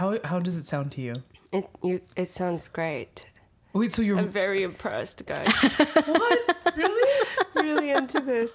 how how does it sound to you? It you it sounds great. Wait, so you're I'm very impressed, guys. what? Really? really into this.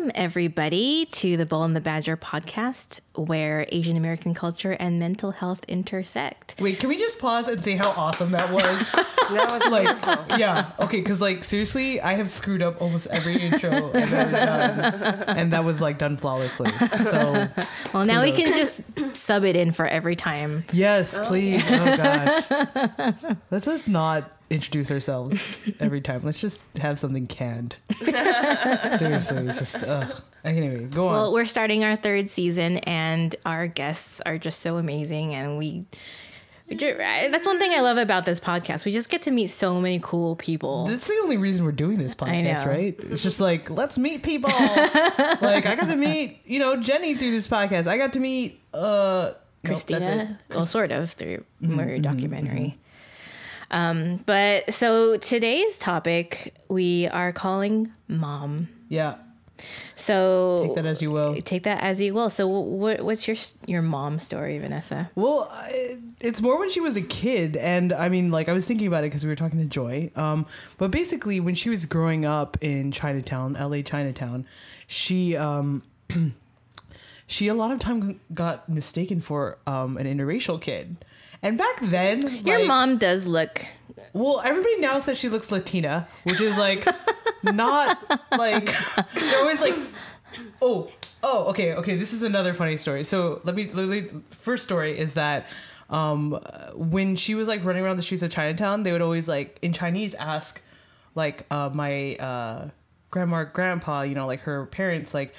Welcome, everybody, to the Bull and the Badger podcast, where Asian American culture and mental health intersect. Wait, can we just pause and say how awesome that was? That was like, beautiful. yeah, okay, because like seriously, I have screwed up almost every intro, and, that was done, and that was like done flawlessly. So Well, now we can just sub it in for every time. yes, please. Oh gosh, this is not introduce ourselves every time. Let's just have something canned. seriously, it's just ugh. Anyway, go on. Well, we're starting our third season, and our guests are just so amazing, and we. we ju- That's one thing I love about this podcast. We just get to meet so many cool people. That's the only reason we're doing this podcast, right? It's just like let's meet people. like I got to meet, you know, Jenny through this podcast. I got to meet uh nope. Christina, well, sort of through mm-hmm, my mm-hmm, documentary. Mm-hmm. Um, but so today's topic we are calling mom. Yeah, So take that as you will. take that as you will. So what what's your your mom story, Vanessa? Well, it's more when she was a kid, and I mean, like I was thinking about it because we were talking to Joy. Um, but basically, when she was growing up in Chinatown, L.A. Chinatown, she um. She a lot of time got mistaken for um, an interracial kid, and back then, Your like- mom does look Well, everybody now says she looks Latina, which is like not like they're always like, oh, oh, okay, okay. This is another funny story. So let me literally first story is that um when she was like running around the streets of Chinatown, they would always like in Chinese ask like uh my uh grandma or grandpa, you know, like her parents like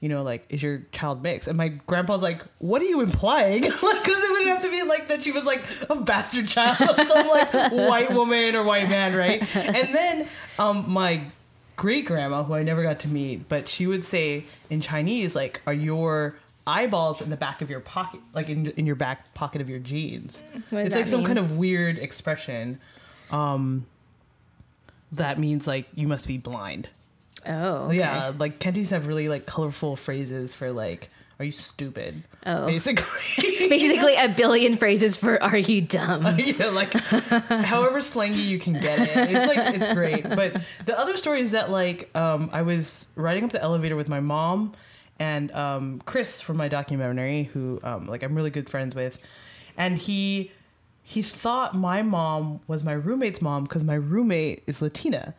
you know, like, is your child mixed? And my grandpa's like, what are you implying? like, because it would have to be like that she was like a bastard child of some like white woman or white man, right? And then um, my great grandma, who I never got to meet, but she would say in Chinese, like, are your eyeballs in the back of your pocket, like in, in your back pocket of your jeans? It's like some kind of weird expression um, that means like you must be blind. Oh okay. Yeah, like Cantonese have really like colorful phrases for like, "Are you stupid?" Oh. basically. Basically, a billion phrases for "Are you dumb?" yeah, like however slangy you can get it. It's like it's great. But the other story is that like um, I was riding up the elevator with my mom and um, Chris from my documentary, who um, like I'm really good friends with, and he he thought my mom was my roommate's mom because my roommate is Latina.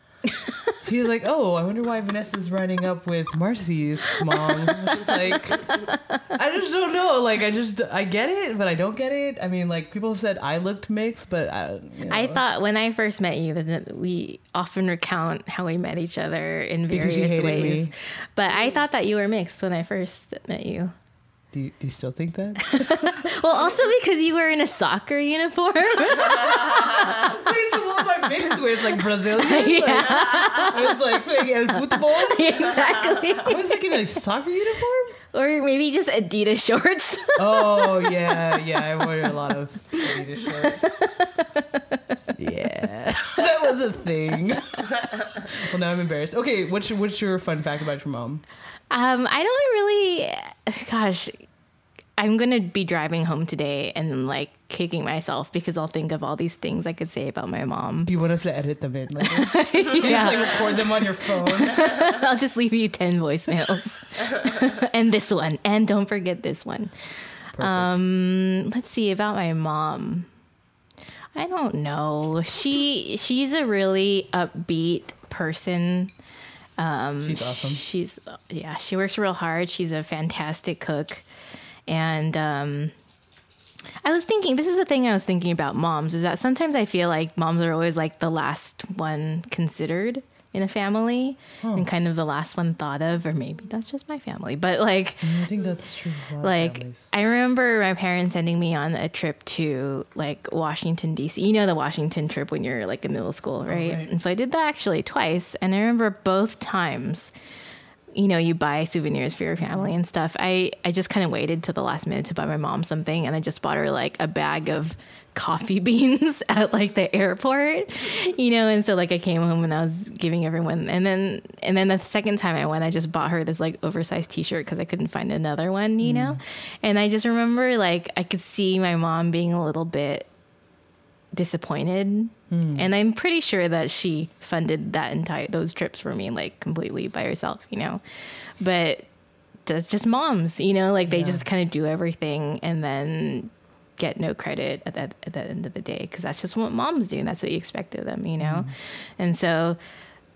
He was like, "Oh, I wonder why Vanessa's riding up with Marcy's mom." I'm just like, I just don't know. Like, I just I get it, but I don't get it. I mean, like people have said I looked mixed, but uh, I. You know. I thought when I first met you that we often recount how we met each other in various ways. me. But I thought that you were mixed when I first met you. Do you, do you still think that? Well, also because you were in a soccer uniform. Wait, so what was I mixed with? Like Brazilian? Like, I was like playing el football. exactly. I was like in a soccer uniform. Or maybe just Adidas shorts. Oh yeah, yeah. I wore a lot of Adidas shorts. Yeah, that was a thing. well, now I'm embarrassed. Okay, what's your, what's your fun fact about your mom? Um, I don't really. Gosh, I'm gonna be driving home today and like kicking myself because I'll think of all these things I could say about my mom. Do you want us to edit them in? Like, you just Yeah, like record them on your phone. I'll just leave you ten voicemails, and this one, and don't forget this one. Perfect. Um, let's see about my mom. I don't know. She she's a really upbeat person. Um, She's awesome. She's yeah. She works real hard. She's a fantastic cook, and um, I was thinking, this is the thing I was thinking about moms is that sometimes I feel like moms are always like the last one considered in a family and kind of the last one thought of, or maybe that's just my family. But like, I think that's true. for a lot of like. I remember my parents sending me on a trip to like Washington D.C. You know the Washington trip when you're like in middle school, oh, right? right. And so I did that actually twice, and I remember both times. You know, you buy souvenirs for your family and stuff. I I just kind of waited till the last minute to buy my mom something, and I just bought her like a bag of coffee beans at like the airport you know? And so like i came home and i was giving everyone and then and then the second time i went i just bought her this like oversized t-shirt because i couldn't find another one you mm. know? And i just remember like i could see my mom being a little bit disappointed. Mm. And i'm pretty sure that she funded that entire those trips for me like completely by herself you know? But that's just moms you know? Like they Yeah. just kind of do everything and then get no credit at that at the end of the day because that's just what moms do and that's what you expect of them you know? Mm-hmm. And so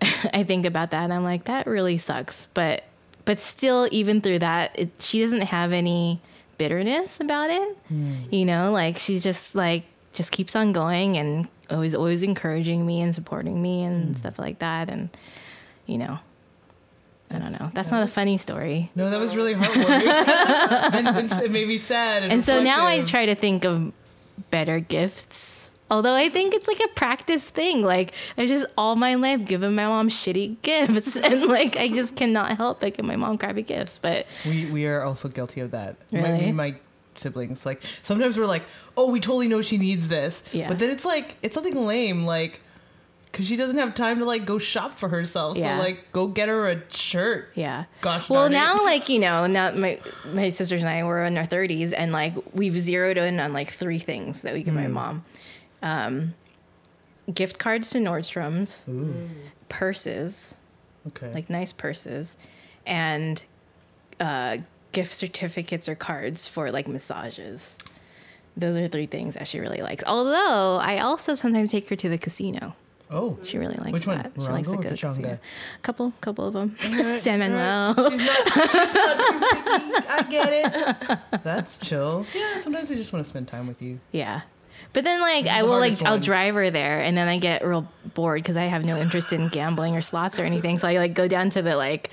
i think about that and i'm like that really sucks. But but still even through that it, she doesn't have any bitterness about it mm. you know? Like she's just like just keeps on going and always always encouraging me and supporting me and mm. stuff like that and you know i don't know that's not a funny story No, that was really heartwarming. and it made me sad. And, and so now I try to think of better gifts. Although I think it's like a practice thing. Like I just all my life given my mom shitty gifts, and like I just cannot help but give my mom crappy gifts. But We we are also guilty of that. My, Really? and my siblings like sometimes we're like, oh, we totally know she needs this, Yeah. but then it's like it's something lame, like because she doesn't have time to like go shop for herself. Yeah. So like, go get her a shirt. yeah, Gosh Well, darn it. now like you know now my my sisters and I were in our thirties, and like we've zeroed in on like three things that we give my mom. Um, gift cards to Nordstrom's, purses, Okay. like nice purses, and uh, gift certificates or cards for like massages. Those are three things that she really likes. Although I also sometimes take her to the casino. Oh, She really likes Which one? that. She likes Morongo or go to the Pechanga? casino. Couple, couple of them. San Manuel. she's not. She's not too picky. I get it. That's chill. Yeah. Sometimes I just want to spend time with you. Yeah. But then, like, I will, like, hardest I'll drive her there, and then I get real bored because I have no interest in gambling or slots or anything. So I, like, go down to the, like,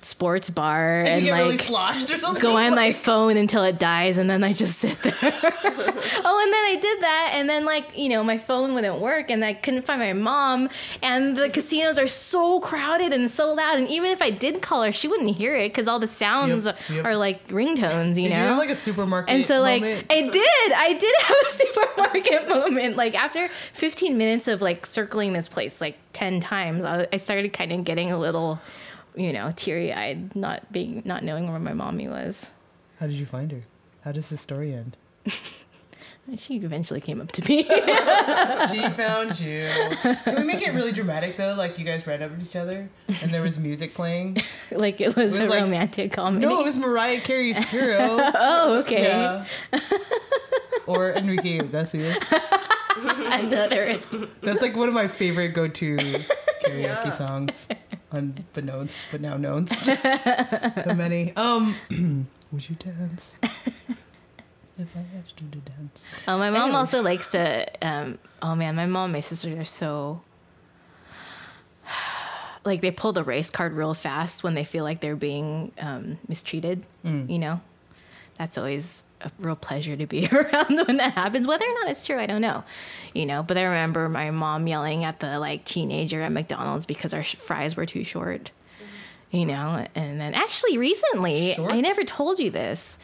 sports bar And, and, like, really or something. go on my phone until it dies and then I just sit there. oh, and then I did that and then like, you know, my phone wouldn't work and I couldn't find my mom and the casinos are so crowded and so loud and even if I did call her, she wouldn't hear it cuz all the sounds Yep, yep. are like ringtones, you Did know. you have like a supermarket? and so like moment? I did. I did have a supermarket moment. Like after 15 minutes of like circling this place like 10 times, I, I started kind of getting a little, you know, teary-eyed not being not knowing where my mommy was. How did you find her? How does this story end? She eventually came up to me. she found you. Can we make it really dramatic though? Like you guys ran up to each other and there was music playing. like it was, It was a like- romantic comedy. No, it was Mariah Carey's Hero. oh, okay. Yeah. or Enrique Iglesias. Another. That's like one of my favorite go-to karaoke songs. Unbeknownst, but now knowns. the many. Um, would you dance? If I you to dance. Oh, my mom Anyway. also likes to. Um, oh man, my mom and my sisters are so. Like they pull the race card real fast when they feel like they're being um, mistreated. You know, that's always a real pleasure to be around when that happens. Whether or not it's true, I don't know. You know, but I remember my mom yelling at the like teenager at McDonald's because our sh- fries were too short. You know, and then actually recently, Short? I never told you this.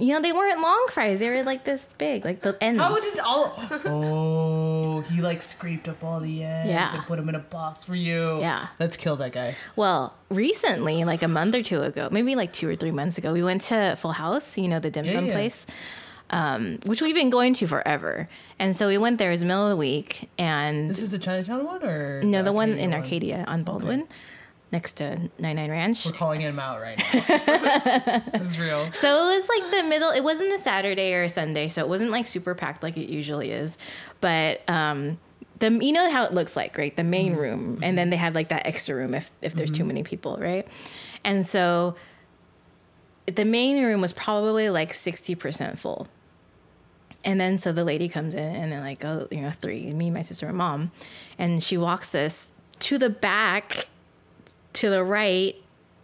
You know, they weren't long fries; they were like this big, like the ends. How did all? Oh, he like scraped up all the ends Yeah. and put them in a box for you. Yeah. let's kill that guy. Well, recently, like a month or two ago, maybe like two or three months ago, we went to Full House, you know, the dim sum yeah. place, um, which we've been going to forever. And so we went there. as was the middle of the week, and This is the Chinatown one, or no, the one in Arcadia on Baldwin, next to Nine Nine Ranch. We're calling him out right now. this is real. So it was like the middle. It wasn't a Saturday or a Sunday, so it wasn't like super packed like it usually is. But um, the you know how it looks like, right? The main room, and then they have like that extra room if if there's too many people, right? And so the main room was probably like sixty percent full. and then so the lady comes in and then like oh you know three me my sister and mom and she walks us to the back to the right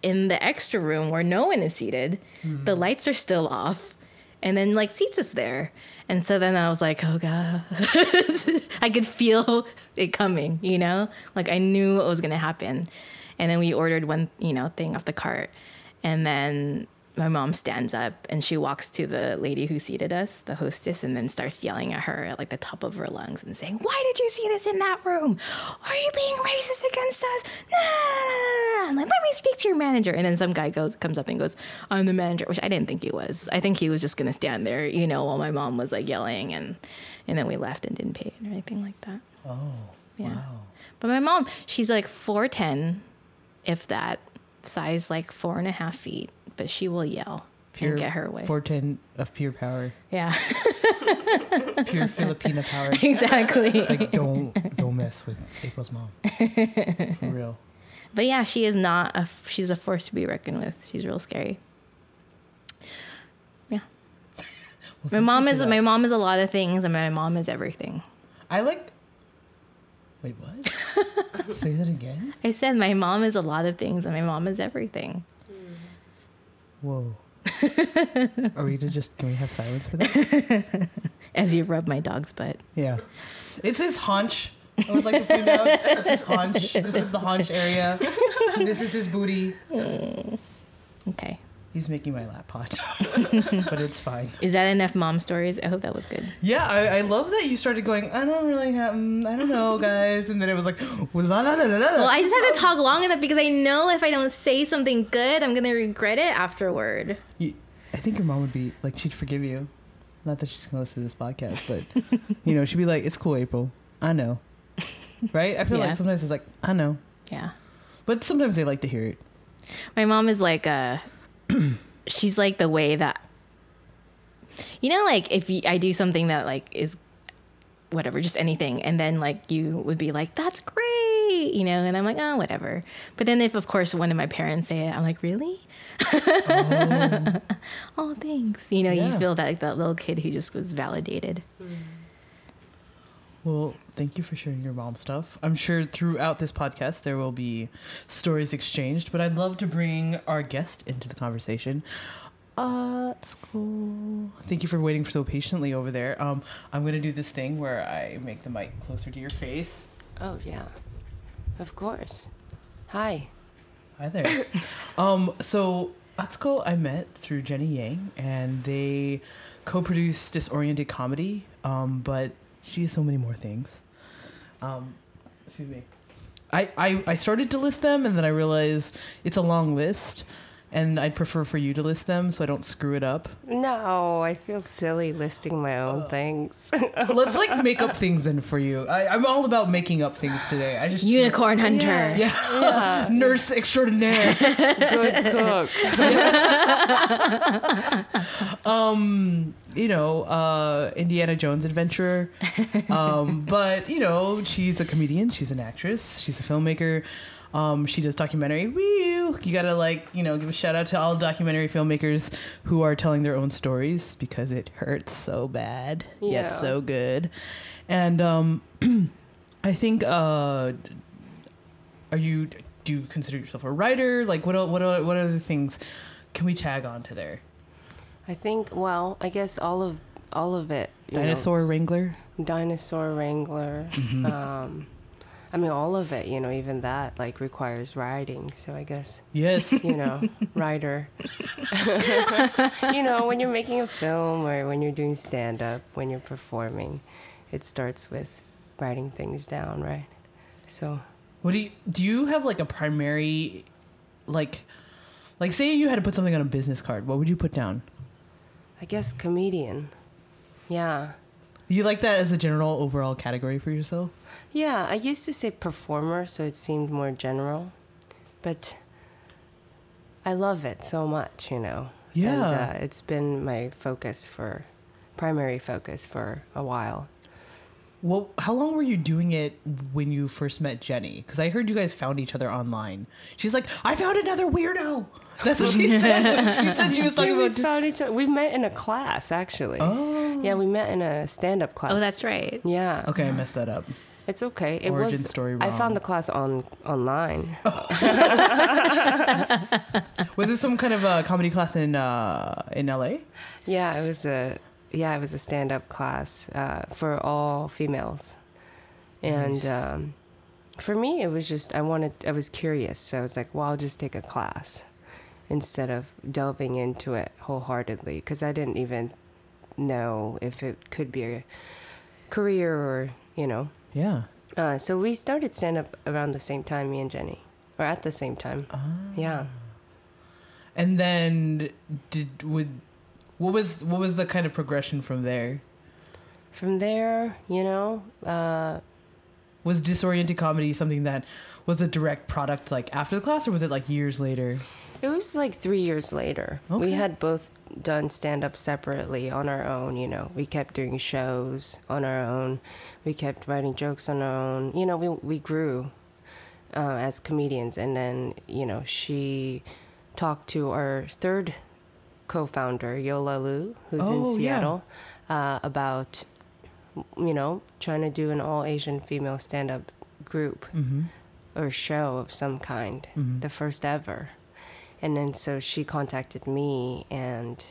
in the extra room where no one is seated the hmm. lights are still off and then like seats is there. And so then i was like oh god. I could feel it coming you know? Like i knew what was going to happen. And then we ordered one you know thing off the cart. And then my mom stands up and she walks to the lady who seated us, the hostess, and then starts yelling at her at like the top of her lungs and saying, Why did you see this in that room? Are you being racist against us? Nah. I'm like, let me speak to your manager. And then some guy goes comes up and goes, I'm the manager, which I didn't think he was. I think he was just gonna stand there, you know, while my mom was like yelling and and then we left and didn't pay it or anything like that. Oh, Yeah. wow. But my mom, she's like 4'10, if that, size like four and a half feet, but she will yell and get her way. 410 of pure power, yeah, pure Filipina power. exactly. Like, don't don't mess with April's mom. For real. but yeah, she is not a, she's a force to be reckoned with. She's real scary. Yeah. Well, My mom is my mom is a lot of things and my mom is everything. I like. Wait, what? Say that again. I said my mom is a lot of things and my mom is everything. Whoa. Are we to just? Can we have silence for that? As you rub my dog's butt. Yeah. It's his haunch. I would like to point out. It's his haunch. This is the haunch area. This is his booty. Okay. He's making my lap hot, but it's fine. Is that enough mom stories? I hope that was good. Yeah, I, I love that you started going. I don't really have. mm, I don't know, guys, and then it was like, well, la la la la. Well, I just had to talk long enough because I know if I don't say something good, I'm gonna regret it afterward. You, I think your mom would be like, she'd forgive you. Not that she's gonna listen to this podcast, but you know, she'd be like, "It's cool, April. I know." Right? I feel Yeah. like sometimes it's like, "I know," Yeah. but sometimes they like to hear it. My mom is like uh she's like the way that you know like if you, I do something that like is whatever just anything and then like you would be like that's great you know and I'm like oh whatever. But then if of course one of my parents say it I'm like really? Oh, thanks. You know Yeah. you feel that like that little kid who just was validated Well, thank you for sharing your mom stuff. I'm sure throughout this podcast there will be stories exchanged, but I'd love to bring our guest into the conversation. Uh, it's cool. Thank you for waiting so patiently over there. Um, I'm gonna do this thing where I make the mic closer to your face. Oh, yeah. Of course. Hi. Hi there. um, so Atsuko I met through Jenny Yang, and they co-produced Disoriented Comedy. Um, but she has so many more things. Um, excuse me. I, I I started to list them, and then I realized it's a long list, and I'd prefer for you to list them so I don't screw it up. No, I feel silly listing my own things. Let's like make up things then for you. I, I'm all about making up things today. I just unicorn hunter Yeah, yeah. nurse extraordinaire. Good cook. um you know uh indiana jones adventurer um but you know she's a comedian she's an actress she's a filmmaker um she does documentary Woo! you gotta like you know give a shout out to all documentary filmmakers who are telling their own stories because it hurts so bad Yeah. yet so good and um i think uh are you do you consider yourself a writer like what what what other things can we tag on to there I think, well, I guess all of all of it. you know, Dinosaur wrangler. dinosaur wrangler. Mm-hmm. Um, I mean, all of it. You know, even that like requires writing. So I guess Yes. you know, writer. you know, when you're making a film or when you're doing stand up, when you're performing, it starts with writing things down, right? So What do you do? You have like a primary, like, like say you had to put something on a business card. What would you put down? I guess comedian. Yeah. You like that as a general overall category for yourself? Yeah, I used to say performer, so it seemed more general. But I love it so much, you know. And Yeah. uh, it's been my focus for, primary focus for a while. Well, how long were you doing it when you first met Jenny? Because I heard you guys found each other online. She's like, I found another weirdo. That's what she said. She said she was talking Yeah, we about. found each other. We met in a class, actually. Oh. Yeah, we met in a stand-up class. Oh, that's right. Yeah. Okay, I messed that up. It's okay. It Origin was. story I found the class on online. Was it some kind of a comedy class in uh, in LA? Yeah, it was a. Yeah, it was a stand-up class uh, for all females, and Nice. um, for me, it was just I wanted. I was curious, so I was like, well, I'll just take a class instead of delving into it wholeheartedly because I didn't even know if it could be a career or you know. Yeah. Uh, so we started stand up around the same time, me and Jenny, or at the same time. Yeah. And then did would what was what was the kind of progression from there? From there, you know, uh, Was disoriented comedy something that was a direct product like after the class or was it like years later? It was like three years later. Okay. We had both done stand up separately on our own, you know. We kept doing shows on our own. We kept writing jokes on our own. You know, we, we grew uh, as comedians. And then, you know, she talked to our third co founder, Yola Lu, who's Oh, in yeah. Seattle, uh, about, you know, trying to do an all Asian female stand up group Mm-hmm. or show of some kind, Mhm. the first ever. And then so she contacted me and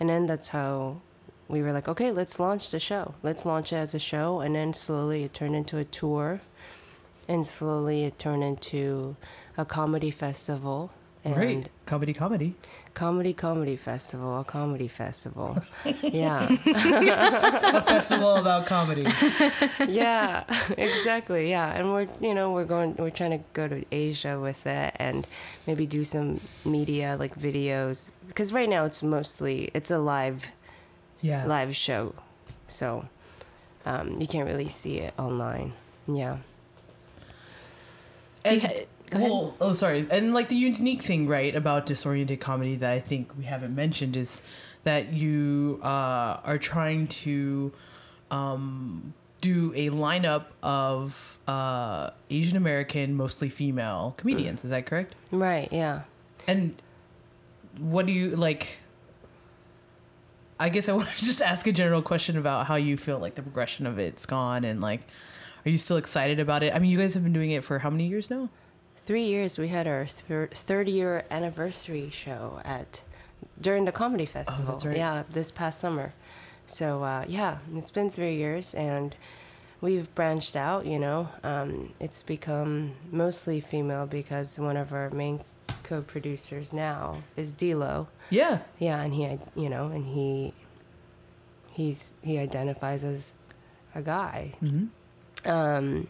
and then that's how we were like, okay, let's launch the show. Let's launch it as a show. And then slowly it turned into a tour. And slowly it turned into a comedy festival and Great. Comedy comedy. comedy comedy festival, a comedy festival. yeah. a festival about comedy. yeah, exactly. Yeah, and we're you know we're going we're trying to go to Asia with it and maybe do some media like videos because right now it's mostly it's a live Yeah. live show, so um, you can't really see it online. Yeah. Do you And- ha- go ahead. well, oh, sorry. And like the unique thing, right, about disoriented comedy that I think we haven't mentioned is that you uh, are trying to um, do a lineup of uh, Asian American, mostly female comedians. Is that correct? Right. Yeah. And what do you like? I guess I want to just ask a general question about how you feel like the progression of it's gone and like, are you still excited about it? I mean, you guys have been doing it for how many years now? Three years we had our thir- third year anniversary show at during the comedy festival. Oh, that's right. Yeah, this past summer. So uh, yeah, it's been three years and we've branched out. You know, um, it's become mostly female because one of our main co-producers now is D'Lo. Yeah. Yeah, and he, you know, and he, he's he identifies as a guy Mm-hmm. um,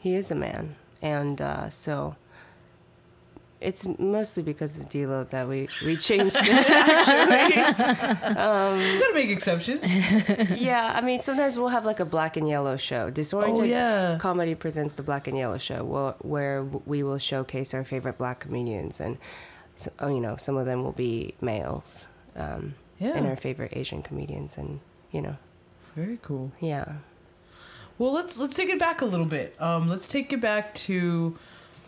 he is a man, and uh, so it's mostly because of D'Lo that we we changed it. Actually, You gotta make exceptions. yeah. I mean, sometimes we'll have like a black and yellow show. Disoriented Oh, yeah. Comedy presents the black and yellow show, where we will showcase our favorite black comedians, and oh, you know, some of them will be males, um, Yeah. and our favorite Asian comedians, and you know, Very cool. yeah. Well, let's let's take it back a little bit. Um, let's take it back to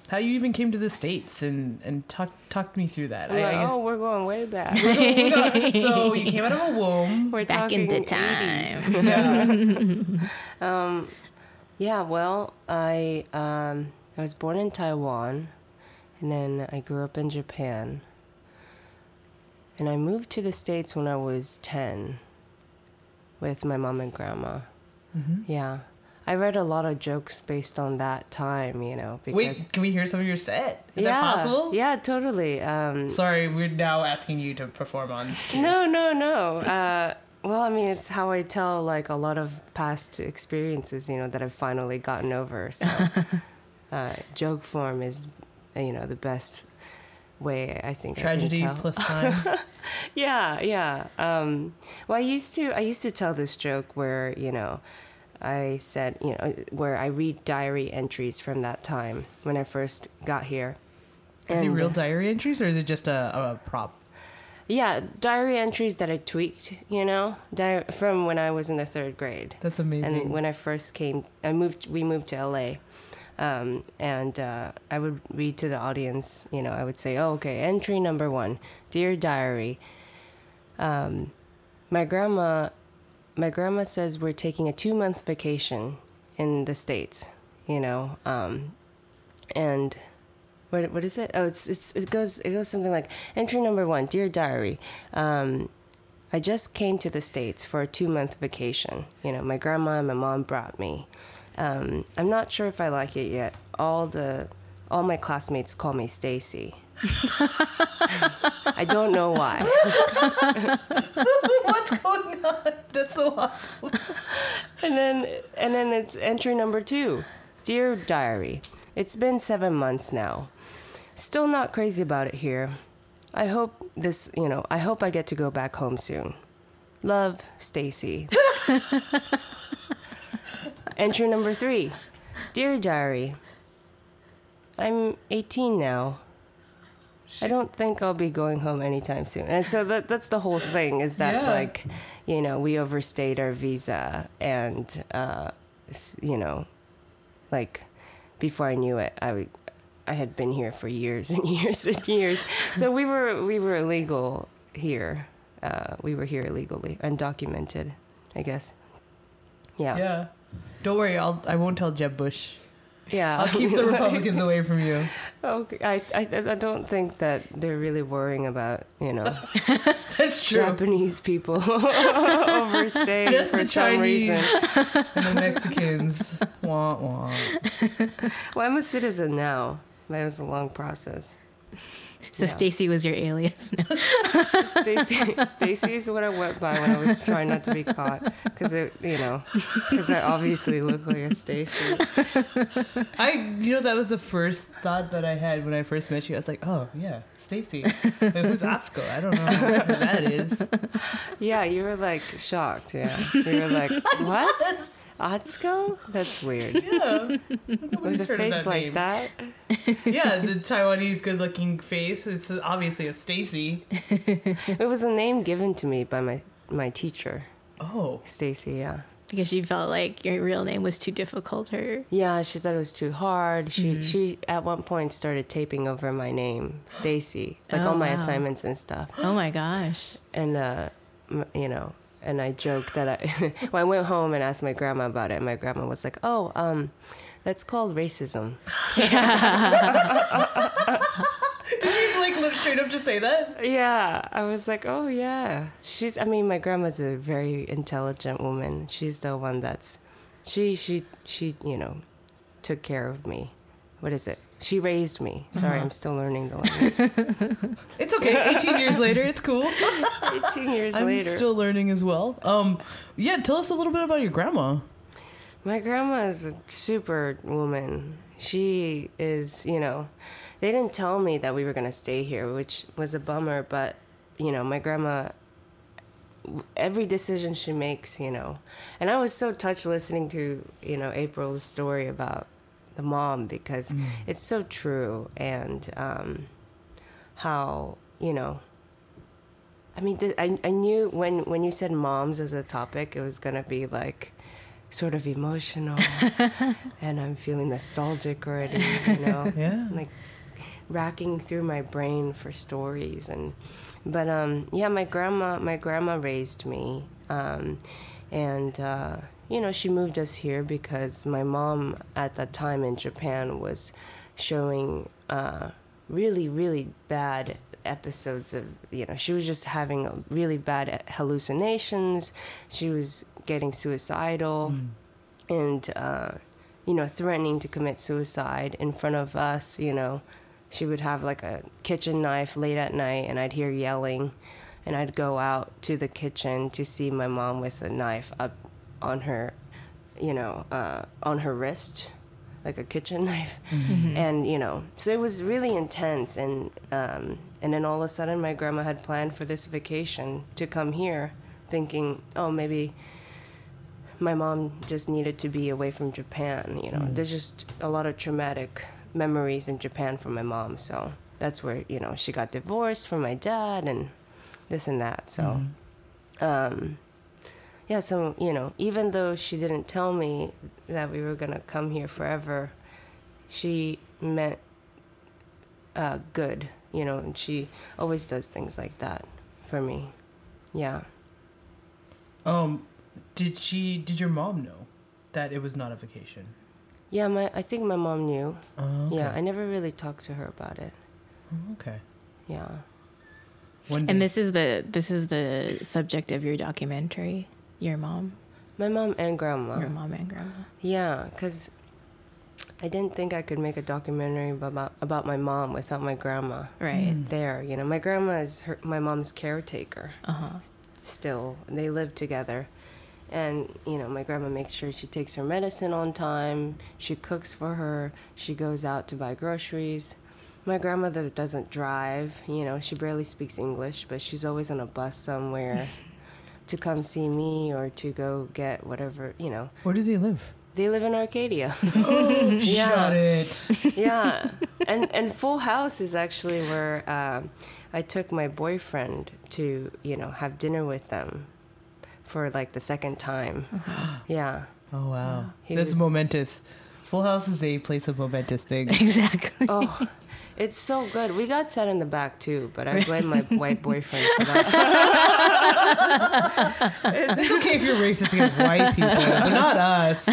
how you even came to the states and and talk talk me through that. I- I- oh, we're going way back. we got- so you came out of a womb. We're Back talking into 80s. time. Yeah. Yeah, well, I um, I was born in Taiwan, and then I grew up in Japan, and I moved to the states when I was ten, with my mom and grandma. Mm-hmm. Yeah, I read a lot of jokes based on that time, you know, because Wait, can we hear some of your set? Is yeah, that possible? yeah, totally. Um, Sorry, we're now asking you to perform on. no, no, no. Uh, well, I mean, it's how I tell like a lot of past experiences, you know, that I've finally gotten over. So, uh, joke form is, you know, the best way I think. I can Tragedy tell. plus time. Yeah, yeah. Um, well, I used to I used to tell this joke where you know, I said you know where I read diary entries from that time when I first got here. Are they real diary entries or is it just a, a prop? yeah, diary entries that I tweaked, you know, di- from when I was in the third grade. That's amazing. And when I first came, I moved. We moved to LA, um, and uh, I would read to the audience. You know, I would say, "Oh, okay, entry number one, dear diary. Um, my grandma, my grandma says we're taking a two month vacation in the states. You know, um, and what what is it? Oh, it's it's it goes it goes something like entry number one, dear diary. Um, I just came to the states for a two month vacation. You know, my grandma and my mom brought me. Um, I'm not sure if I like it yet. All the all my classmates call me Stacy. I don't know why. What's going on? That's so awesome. And then and then it's entry number two. Dear diary, it's been seven months now. Still not crazy about it here. I hope this, you know, I hope I get to go back home soon. Love, Stacy. Entry number three. Dear diary, I'm 18 now. I don't think I'll be going home anytime soon. And so that, that's the whole thing is that, Yeah. like, you know, we overstayed our visa and, uh, you know, like, before I knew it, I, I had been here for years and years and years. So we were, we were illegal here. Uh, we were here illegally, undocumented, I guess. Yeah. Yeah. Don't worry, I'll I won't tell Jeb Bush. Yeah. I'll keep the Republicans away from you. Okay, I, I I don't think that they're really worrying about you know That's true. Japanese people overstaying Just for the some Chinese reason. and the Mexicans. wah wah. Well, I'm a citizen now. That was a long process. So Yeah. Stacy was your alias. No. Stacy, Stacy is what I went by when I was trying not to be caught, because it, you know, because I obviously look like a Stacy. I, you know, that was the first thought that I had when I first met you. I was like, oh yeah, Stacy. Wait, who's Atsuko? I don't know who that is. Yeah, you were like shocked. Yeah, you were like, what? Atsuko? That's weird. Yeah, With nobody's a heard of face that like name. that. Yeah, the Taiwanese good-looking face. It's obviously a Stacy. It was a name given to me by my my teacher, Oh, Stacy. Yeah. because she felt like your real name was too difficult or Yeah, she thought it was too hard. She Mm-hmm. she at one point started taping over my name, Stacy, like Oh, all my wow. assignments and stuff. oh my gosh And uh, m- you know, and I joked that I well, I went home and asked my grandma about it, and my grandma was like, "Oh, um, that's called racism." did she like straight up just say that? Yeah, I was like, "Oh yeah." She's. I mean, my grandma's a very intelligent woman. She's the one that's, she she she you know, took care of me. What is it? She raised me. Sorry, Uh-huh. I'm still learning the language. It's okay. 18 years later, it's cool. 18 years later. I'm still learning as well. Um, yeah, tell us a little bit about your grandma. My grandma is a super woman. She is, you know, they didn't tell me that we were going to stay here, which was a bummer, but, you know, my grandma, every decision she makes, you know, and I was so touched listening to, you know, April's story about the mom because it's so true and um, how, you know, I mean, th- I, I knew when, when you said moms as a topic, it was going to be like sort of emotional and I'm feeling nostalgic already, you know? Yeah. Like racking through my brain for stories and but um yeah my grandma my grandma raised me um and uh you know she moved us here because my mom at that time in Japan was showing uh really really bad episodes of you know she was just having really bad hallucinations. She was getting suicidal and uh, you know threatening to commit suicide in front of us you know. She would have like a kitchen knife late at night and i'd hear yelling and i'd go out to the kitchen to see my mom with a knife up on her you know uh, on her wrist like a kitchen knife and you know so it was really intense and um, and then all of a sudden my grandma had planned for this vacation to come here thinking oh maybe my mom just needed to be away from Japan. You know, there's just a lot of traumatic memories in Japan for my mom. So that's where you know she got divorced from my dad, and this and that. So, Mm-hmm. um, yeah. So you know, even though she didn't tell me that we were gonna come here forever, she meant uh, good. You know, and she always does things like that for me. Yeah. Um, did she? Did your mom know that it was not a vacation? Yeah, my I think my mom knew. Oh, okay. Yeah, I never really talked to her about it. Oh, okay. Yeah. And this is the this is the subject of your documentary. Your mom, My mom and grandma. your mom and grandma. Yeah, because I didn't think I could make a documentary about about my mom without my grandma Right. there. You know, my grandma is her, my mom's caretaker Uh huh. still. They live together. And, you know, my grandma makes sure she takes her medicine on time. She cooks for her. She goes out to buy groceries. My grandmother doesn't drive. You know, she barely speaks English, but she's always on a bus somewhere to come see me or to go get whatever, you know. Where do they live? They live in Arcadia. Oh, Yeah. shut it. yeah, and and Full House is actually where um, I took my boyfriend to you know have dinner with them for like the second time. Yeah, Oh wow, He that's was- momentous. Full House is a place of momentous things. Exactly. oh, it's so good. We got set in the back too, but I blame my white boyfriend for that. it's okay if you're racist against white people, but not us.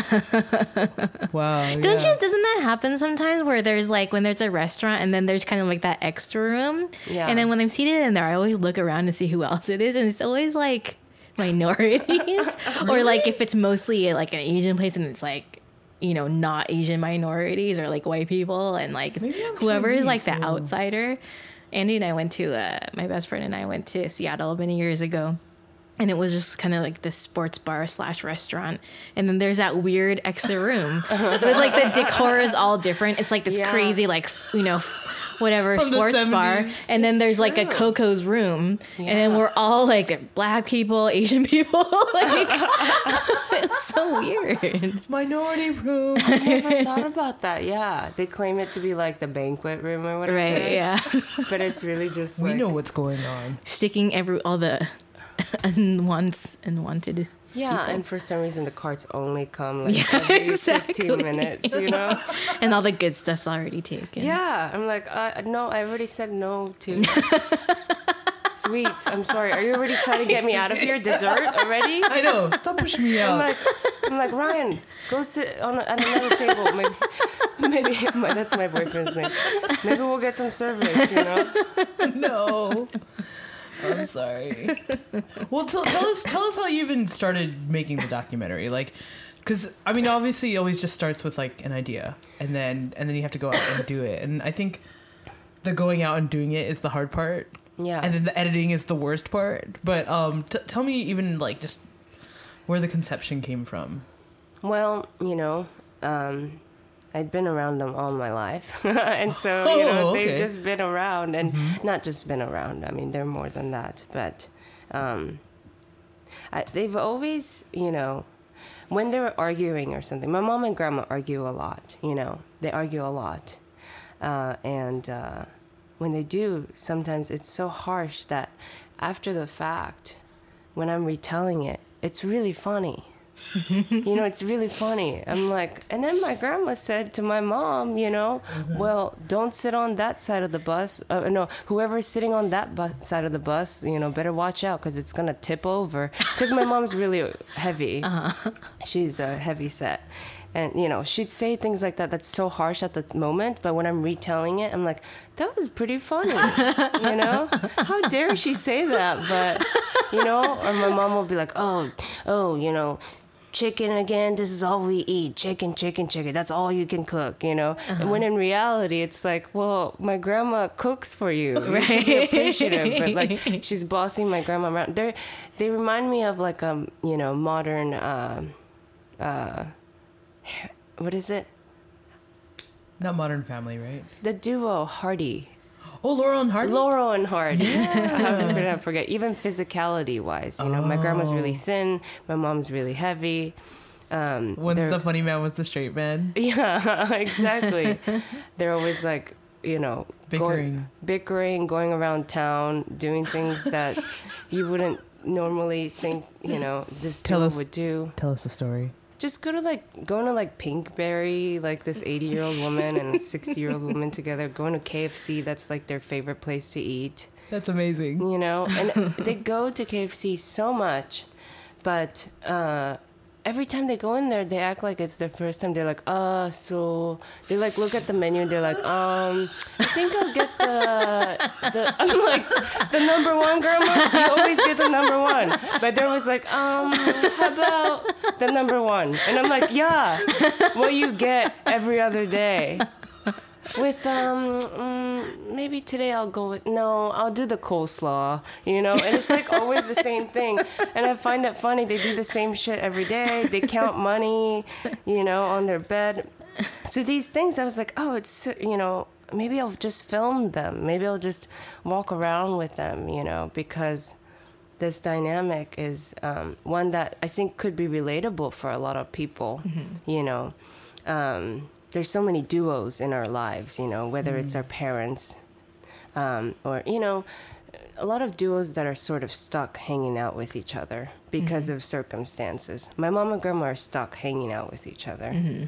Wow. Don't yeah. you? Doesn't that happen sometimes? Where there's like when there's a restaurant and then there's kind of like that extra room. Yeah. And then when I'm seated in there, I always look around to see who else it is, and it's always like minorities, or like if it's mostly like an Asian place and it's like you know not Asian minorities or like white people and like whoever is like the outsider. Andy and I went to uh, my best friend and I went to Seattle many years ago and it was just kind of like this sports bar slash restaurant and then there's that weird extra room with like the decor is all different it's like this Yeah. crazy like you know whatever From the sports bar 70s. and then It's there's like a coco's room and then we're all like black people asian people like it's so weird Minority room. I never thought about that. Yeah, they claim it to be like the banquet room or whatever. right yeah but it's really just we like know what's going on. sticking every all the unwants and wanted yeah. And for some reason, the carts only come like Yeah, every exactly. fifteen minutes. You know. and all the good stuff's already taken Yeah, I'm like, uh, no, I already said no to sweets. I'm sorry. Are you already trying to get me out of here? Dessert already? I know. Stop pushing me out. I'm out. like, I'm like Ryan, go sit on a, at another table. Maybe, maybe my, that's my boyfriend's name. Maybe we'll get some service. You know? no. I'm sorry. Well, tell, tell us tell us how you even started making the documentary. Like, because I mean, obviously, it always just starts with like an idea, and then and then you have to go out and do it. And I think the going out and doing it is the hard part, Yeah. and then the editing is the worst part. But um, t- tell me even like just where the conception came from. Well, you know, um, I'd been around them all my life, and so you know Oh, they've just been around, and not just been around. I mean, they're more than that, but um, I, they've always, you know, when they're arguing or something. My mom and grandma argue a lot. You know, they argue a lot, uh, and uh, when they do, sometimes it's so harsh that after the fact, when I'm retelling it, it's really funny you know, it's really funny. I'm like, and then my grandma said to my mom, you know, well, don't sit on that side of the bus. Uh, no, whoever's sitting on that bu- side of the bus, you know, better watch out because it's gonna tip over. Because my mom's really heavy. She's a heavy set. And you know, she'd say things like that. That's so harsh at the moment, but when I'm retelling it, I'm like, "That was pretty funny." you know, how dare she say that? But you know, or my mom will be like, "Oh, oh, you know, chicken again. This is all we eat. Chicken, chicken, chicken. That's all you can cook, you know? And when in reality, it's like, well, my grandma cooks for you. You should be appreciative. But like, she's bossing my grandma around. They they remind me of like a, you know, modern um, uh, what is it? Not Modern Family, right? The duo Hardy. Oh, Laurel and Hardy. Laurel and Hardy. How could I forget? Even physicality wise, you know, my grandma's really thin, my mom's really heavy. Um, One's the funny man, one's the straight man. Yeah, exactly. They're always like, you know, Bickering. going, bickering, going around town, doing things that you wouldn't normally think, you know, this Tell us- would do. Tell us the story. Just go to like going to like Pinkberry, like this eighty year old woman and a sixty year old woman together, going to KFC, that's like their favorite place to eat. That's amazing. you know? And they go to kfc so much but uh every time they go in there they act like it's their first time. They're like uh so they like look at the menu and they're like um i think i'll get the the i'm like the number one grandma you always get the number one. But they're always like um how about the number one? And i'm like yeah what you get every other day with um mm, maybe today I'll go with no I'll do the coleslaw you know? And it's like always the same thing. And I find it funny they do the same shit every day. They count money you know on their bed. So these things I was like oh it's you know maybe I'll just film them. Maybe I'll just walk around with them you know? Because this dynamic is um, one that I think could be relatable for a lot of people. You know, um, there's so many duos in our lives. You know, whether it's our parents um, or you know, a lot of duos that are sort of stuck hanging out with each other because of circumstances. My mom and grandma are stuck hanging out with each other.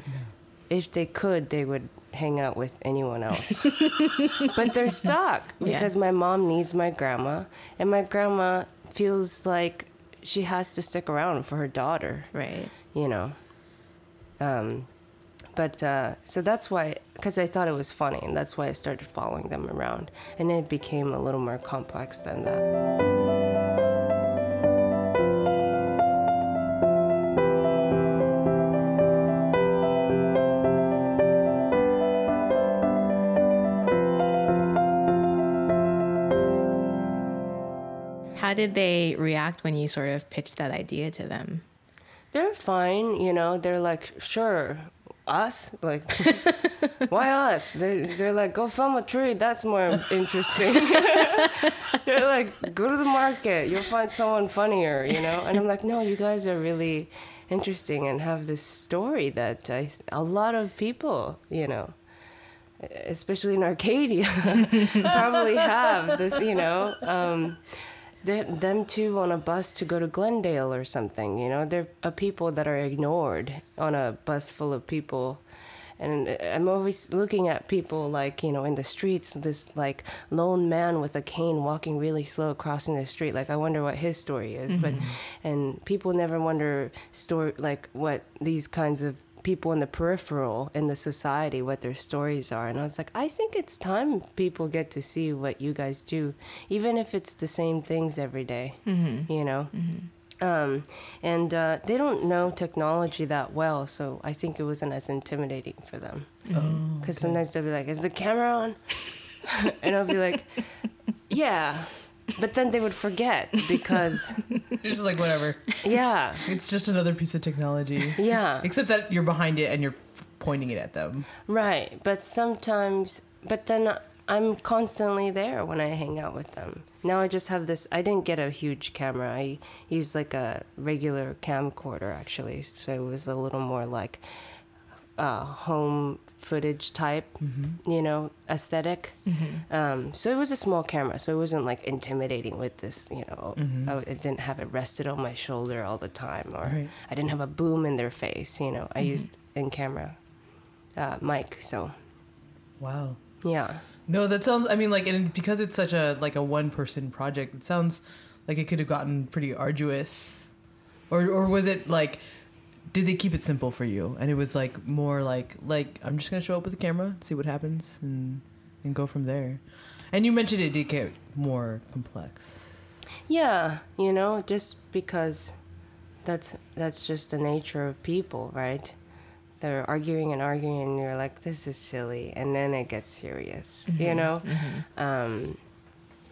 If they could, they would hang out with anyone else. but they're stuck Yeah. because my mom needs my grandma, and my grandma feels like she has to stick around for her daughter Right. you know. Um, but uh, so that's why, because I thought it was funny, and that's why I started following them around, and it became a little more complex than that. How did they react when you sort of pitched that idea to them? They're fine, you know. They're like, sure, us, like, why us? They they're like, go film a tree. That's more interesting. they're like, go to the market. You'll find someone funnier, you know. And I'm like, no, you guys are really interesting and have this story that I, a lot of people, you know, especially in Arcadia, probably have this, you know. Um, they- them two on a bus to go to Glendale or something. You know, they're uh, people that are ignored on a bus full of people. And I'm always looking at people like, you know, in the streets, this like lone man with a cane walking really slow crossing the street. Like, I wonder what his story is. But, and people never wonder, story, like, what these kinds of people in the peripheral in the society what their stories are. And i was like i think it's time people get to see what you guys do even if it's the same things every day, you know? Um, and uh, they don't know technology that well so i think it wasn't as intimidating for them. Because sometimes they'll be like is the camera on? And i'll be like yeah but then they would forget because You're just like whatever. yeah It's just another piece of technology. yeah Except that you're behind it and you're f- pointing it at them. Right, but sometimes, but then I'm constantly there when I hang out with them. Now I just have this. I didn't get a huge camera. I used like a regular camcorder actually, so it was a little more like uh, home footage type, you know, esthetic Um, so it was a small camera, so it wasn't like intimidating with this, you know. I, I didn't have it rested on my shoulder all the time, or Right. I didn't have a boom in their face, you know. I used in camera uh, mic, so Wow. yeah. No, that sounds. I mean, like, and because it's such a like a one person project, it sounds like it could have gotten pretty arduous. Or or was it like, did they keep it simple for you? And it was like more like like I'm just gonna show up with the camera, see what happens, and and go from there. And you mentioned it did get more complex. Yeah, you know, just because that's that's just the nature of people, right? They're arguing and arguing, and you're like, "This is silly," and then it gets serious, you know, um,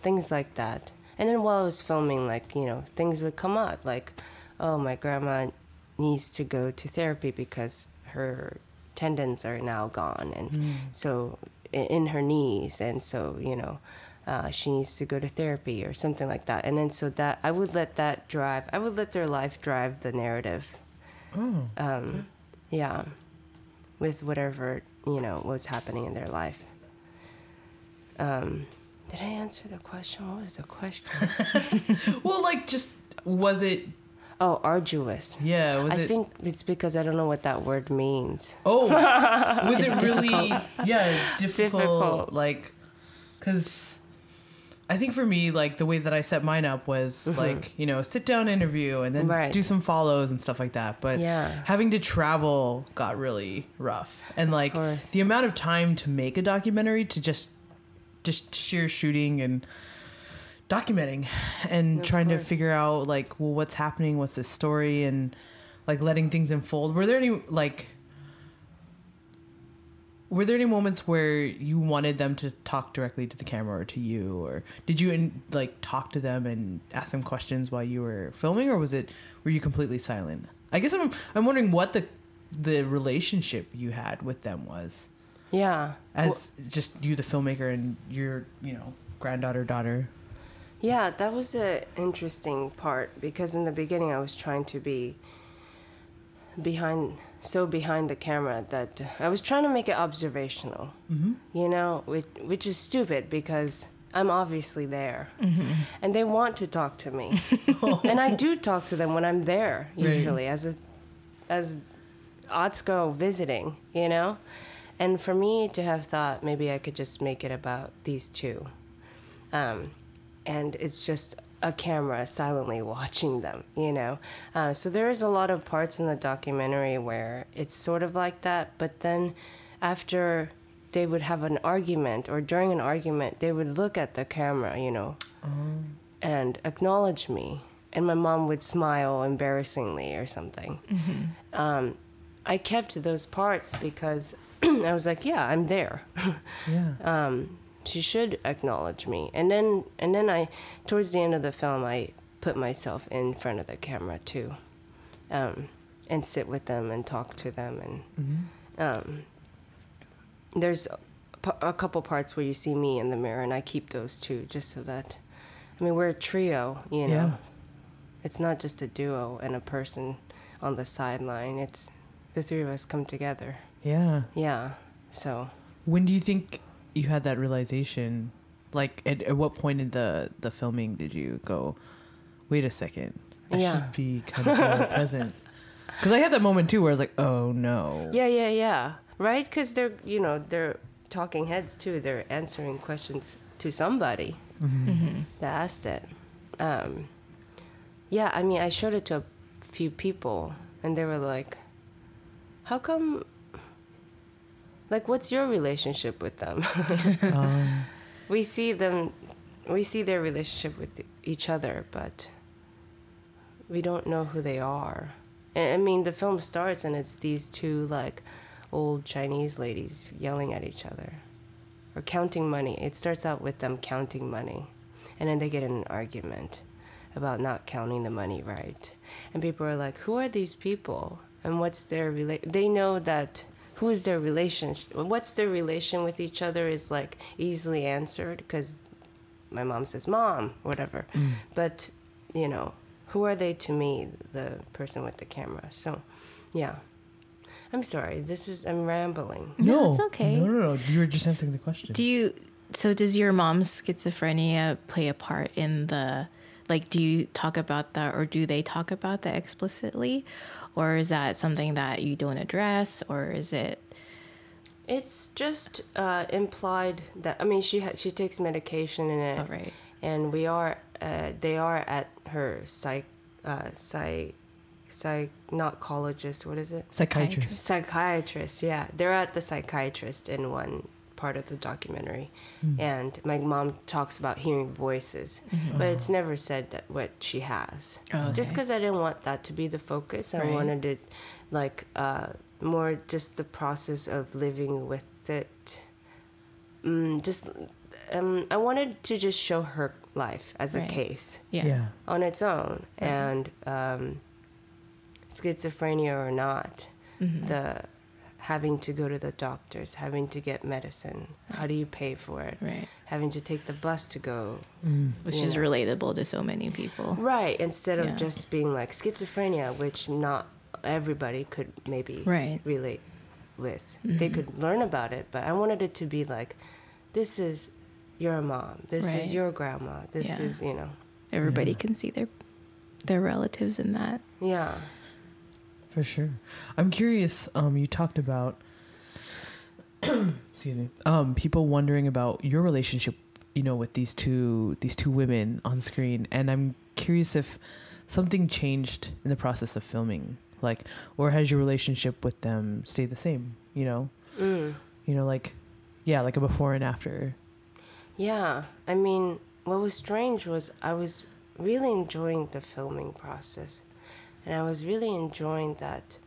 things like that. And then while I was filming, like you know, things would come up, like, "Oh, my grandma needs to go to therapy because her tendons are now gone, and so in her knees, and so you know." uh, she needs to go to therapy or something like that. And then so that I would let that drive. I would let their life drive the narrative. Oh, Um, yeah, with whatever you know was happening in their life. Um, did I answer the question? What was the question? Well, like, just was it? Oh, arduous. Yeah, was I it? think it's because I don't know what that word means. Oh, was it really? Yeah, difficult. Difficult. Like, because I think for me, like the way that I set mine up was like you know sit down interview and then Mm-hmm. Right. do some follows and stuff like that. But Yeah. having to travel got really rough, and like the amount of time to make a documentary to just just sheer shooting and documenting and Of trying to figure out like well what's happening what's the story and like letting things unfold. Were there any like were there any moments where you wanted them to talk directly to the camera or to you or did you in, like talk to them and ask them questions while you were filming or was it were you completely silent? I guess i'm i'm wondering what the the relationship you had with them was. Yeah. as just you the filmmaker and your you know granddaughter daughter Yeah, that was an interesting part because in the beginning I was trying to be behind, so behind the camera that I was trying to make it observational. Mm-hmm. You know, which, which is stupid because I'm obviously there, and they want to talk to me, and I do talk to them when I'm there Right. usually as a as odds go visiting. You know. And for me to have thought maybe I could just make it about these two, um, and it's just a camera silently watching them, you know. Uh, so there's a lot of parts in the documentary where it's sort of like that, but then after they would have an argument or during an argument, they would look at the camera, you know, and acknowledge me, and my mom would smile embarrassingly or something. Um, I kept those parts because I was like, yeah, I'm there. yeah um, she should acknowledge me. And then and then I towards the end of the film I put myself in front of the camera too. Um, and sit with them and talk to them and um, there's a couple parts where you see me in the mirror and I keep those too just so that I mean we're a trio, you know. Yeah. It's not just a duo and a person on the sideline. It's the three of us come together. yeah Yeah. So when do you think you had that realization like at, at what point in the the filming did you go wait a second i Yeah. should be kind of more present because i had that moment too where i was like oh no Yeah, yeah, yeah. Right? Because they're, you know, they're talking heads too. They're answering questions to somebody that asked it. Um, yeah, I mean, I showed it to a few people, and they were like, "How come? Like, what's your relationship with them? um, we see them, we see their relationship with each other, but we don't know who they are. I mean, the film starts and it's these two like old Chinese ladies yelling at each other or counting money. It starts out with them counting money, and then they get in an argument about not counting the money right. And people are like, "Who are these people? And what's their rela-? They know that." Who is their relationship? What's their relation with each other is like easily answered because my mom says mom, whatever. Mm. But, you know, who are they to me, the person with the camera? So, yeah. I'm sorry. This is, I'm rambling. No, no it's okay. no no no you were just answering the question Do you? So does your mom's schizophrenia play a part in the? Like, do you talk about that, or do they talk about that explicitly, or is that something that you don't address, or is it? It's just uh, implied that, I mean, she, ha- she takes medication in it. Oh, right. And we are, uh, they are at her psych, uh, psych, psych, not collegist, what is it? psychiatrist Psychiatrist, yeah. They're at the psychiatrist in one part of the documentary. And my mom talks about hearing voices, but it's never said that what she has. Oh, Just because I didn't want that to be the focus, I Right. wanted it like uh, more just the process of living with it. Mm, just, um, I wanted to just show her life as Right. a case Yeah. yeah on its own and um, schizophrenia or not Mm-hmm. the having to go to the doctors having to get medicine how do you pay for it Right. having to take the bus to go mm. Which is know. relatable to so many people. right instead of Yeah. just being like schizophrenia which not everybody could maybe Right. relate with they mm-hmm. could learn about it but i wanted it to be like this is your mom. This Right. is your grandma. This Yeah. is you know. Everybody can see their their relatives in that. Yeah. For sure. I'm curious. Um, you talked about, excuse me, um, people wondering about your relationship, you know, with these two these two women on screen, and I'm curious if something changed in the process of filming, like, or has your relationship with them stayed the same? You know, Mm. you know, like, yeah, like a before and after. Yeah, I mean, what was strange was I was really enjoying the filming process. And I was really enjoying that.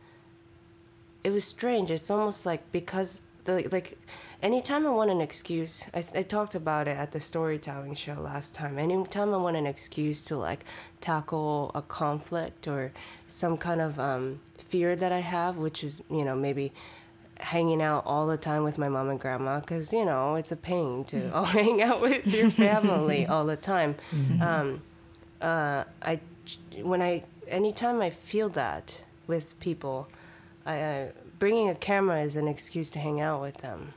It was strange. It's almost like because the like anytime I want an excuse, I, I talked about it at the storytelling show last time. Anytime I want an excuse to like tackle a conflict or some kind of um, fear that I have, which is, you know, maybe hanging out all the time with my mom and grandma because you know it's a pain to all hang out with your family all the time um, uh, i when i anytime i feel that with people I, uh, bringing a camera is an excuse to hang out with them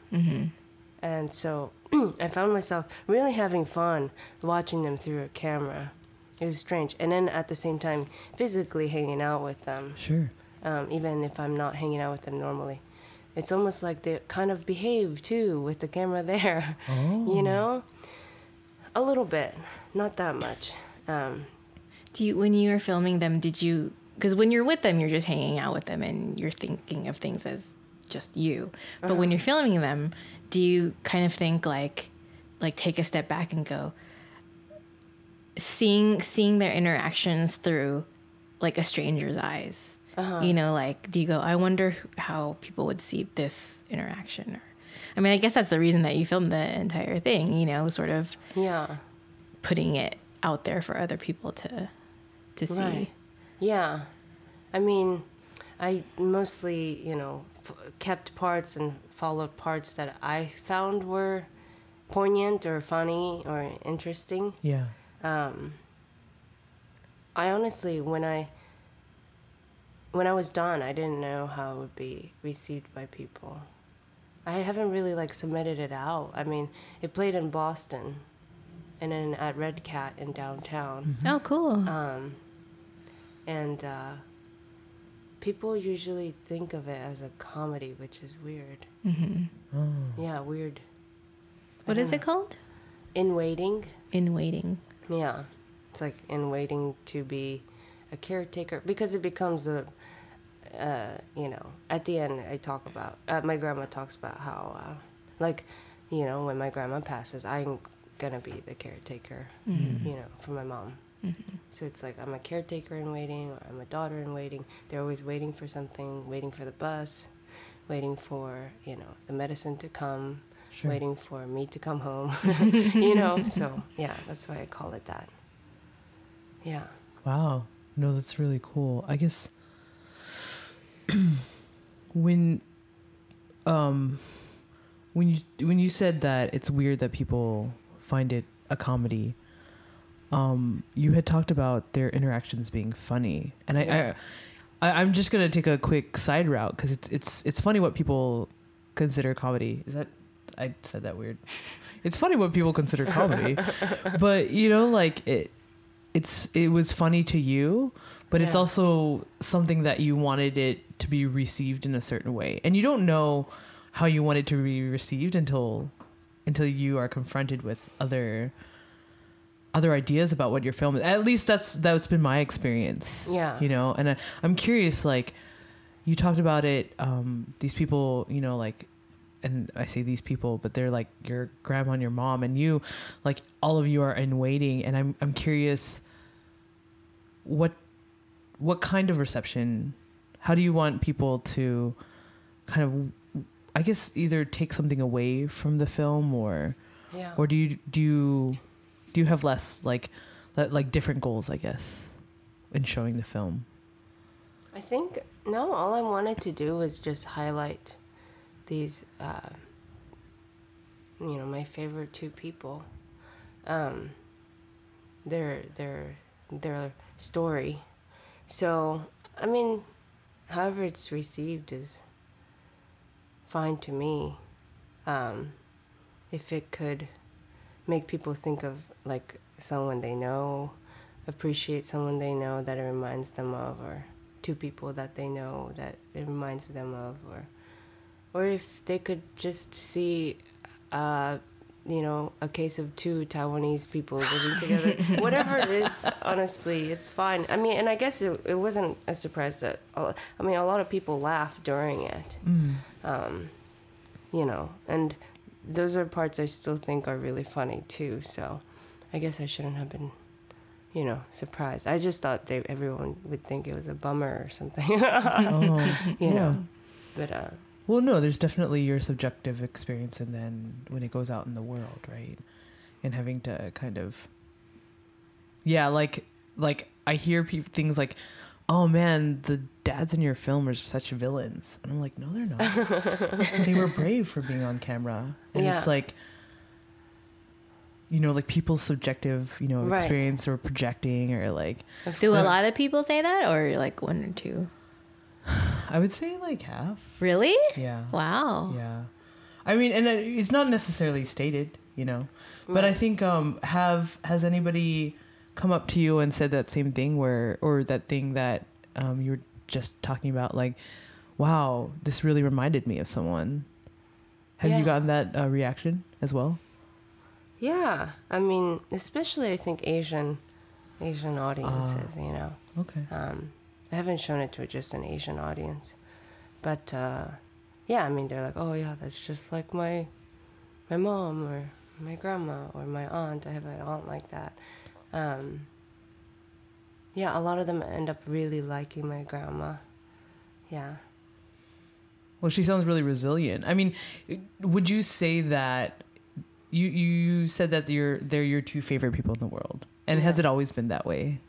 and so i found myself really having fun watching them through a camera it was strange and then at the same time physically hanging out with them Sure. um, even if I'm not hanging out with them normally. It's almost like they kind of behave too with the camera there, Oh. you know? A little bit, not that much. Um, Do you when you were filming them, did you because when you're with them, you're just hanging out with them and you're thinking of things as just you. But when uh-huh. you're filming them, do you kind of think like like take a step back and go seeing seeing their interactions through like a stranger's eyes? Uh-huh. You know, like do you go, I wonder how people would see this interaction or I mean, I guess that's the reason that you filmed the entire thing, you know, sort of yeah, putting it out there for other people to to see. Right. yeah. I mean, I mostly, you know, f- kept parts and followed parts that I found were poignant or funny or interesting. Yeah. um, I honestly, when I when I was done, I didn't know how it would be received by people. I haven't really like submitted it out. I mean, it played in Boston, and then at Red Cat in downtown, Oh, cool. um, and uh, people usually think of it as a comedy, which is weird. Oh. Yeah, weird. what is it called? In waiting. In waiting. Yeah, it's like in waiting to be a caretaker because it becomes a, uh, you know, at the end I talk about uh, my grandma talks about how, uh, like, you know, when my grandma passes, I'm gonna be the caretaker, you know, for my mom. So it's like I'm a caretaker in waiting, or I'm a daughter in waiting. They're always waiting for something, waiting for the bus, waiting for you know the medicine to come, Sure. waiting for me to come home. you know, so yeah, that's why I call it that. Yeah. Wow. No, that's really cool. I guess when um when you when you said that it's weird that people find it a comedy, um, you had talked about their interactions being funny, and I, Yeah. I, I I'm just gonna take a quick side route because it's it's it's funny what people consider comedy. Is that I said that weird? It's funny what people consider comedy, but you know, like it, it's it was funny to you, but it's also something that you wanted it to be received in a certain way, and you don't know how you want it to be received until until you are confronted with other other ideas about what your film is. At least that's that's been my experience. Yeah. You know, and I, I'm curious like you talked about it um these people, you know, like and I say these people, but they're like your grandma and your mom and you like all of you are in waiting and I'm I'm curious what what kind of reception how do you want people to kind of I guess either take something away from the film or Yeah. or do you do you do you have less like like different goals I guess in showing the film I think no. All I wanted to do was just highlight these, uh, you know, my favorite two people, um, their their their story. So I mean, however it's received is fine to me. Um, if it could make people think of like someone they know, appreciate someone they know that it reminds them of, or two people that they know that it reminds them of, or or if they could just see, uh, you know, a case of two Taiwanese people living together, whatever it is, honestly, it's fine. I mean, and I guess it, it wasn't a surprise that, I mean, a lot of people laughed during it, um, you know, and those are parts I still think are really funny too. So I guess I shouldn't have been, you know, surprised. I just thought they everyone would think it was a bummer or something, you Oh, yeah. know. But uh, Well, no, there's definitely your subjective experience, and then when it goes out in the world, right? And having to kind of, yeah, like, like I hear pe- things like, "Oh man, the dads in your film are such villains," and I'm like, "No, they're not. they were brave for being on camera." And Yeah. it's like, you know, like people's subjective, you know, Right. experience or projecting, or like, Do a lot of people say that, or like one or two? I would say like half. Really? Yeah. Wow. Yeah. I mean, and it's not necessarily stated, you know, but I think um have has anybody come up to you and said that same thing where or that thing that um you were just talking about like wow, this really reminded me of someone. Have Yeah. you gotten that uh, reaction as well? Yeah, I mean, especially I think Asian, Asian audiences. you know, Okay. um, I haven't shown it to just an Asian audience, but uh, yeah, I mean, they're like, oh yeah, that's just like my, my mom or my grandma or my aunt. I have an aunt like that. Um, yeah, a lot of them end up really liking my grandma. Yeah. Well, she sounds really resilient. I mean, would you say that you you said that you're they're your two favorite people in the world, and has it always been that way?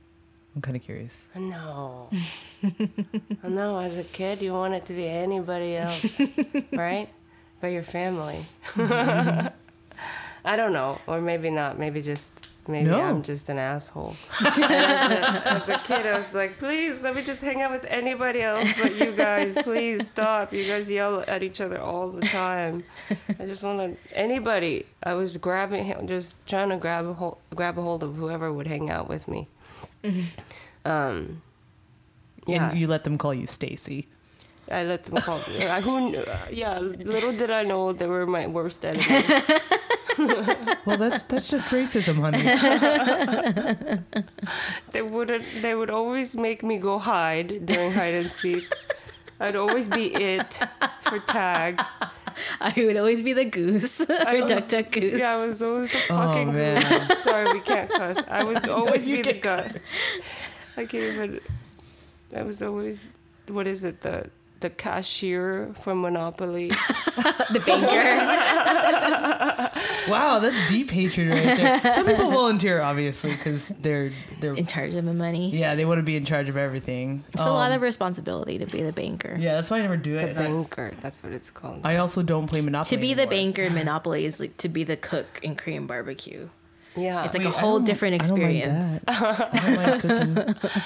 I'm kind of curious. No. no, as a kid, you want it to be anybody else, right? But your family. I don't know. Or maybe not. Maybe just, maybe No. I'm just an asshole. As, a, as a kid, I was like, please, let me just hang out with anybody else but you guys. Please stop. You guys yell at each other all the time. I just want to, anybody. I was grabbing, just trying to grab a hold, grab a hold of whoever would hang out with me. Um, yeah, And you let them call you Stacy. I let them call me. I, who, kn- uh, yeah, little did I know they were my worst enemy. Well, that's that's just racism, honey. They would they would always make me go hide during hide and seek. I'd always be it for tag. I would always be the goose or was- duck duck goose. Yeah, I was always the Oh, fucking man. goose. Sorry, we can't cuss. I would always you be the goose. I can't even. I was always what is it the the cashier for Monopoly. the banker. Wow, that's deep hatred right there. Some people volunteer, obviously, because they're they're in charge of the money. yeah they want to be in charge of everything. It's a lot Um, of responsibility to be the banker. yeah. That's why I never do The it. And I- banker, that's what it's called. I also don't play Monopoly. To be the banker in Monopoly is like to be the cook in Korean barbecue. Yeah, It's like Wait, a I whole different I don't like experience. that.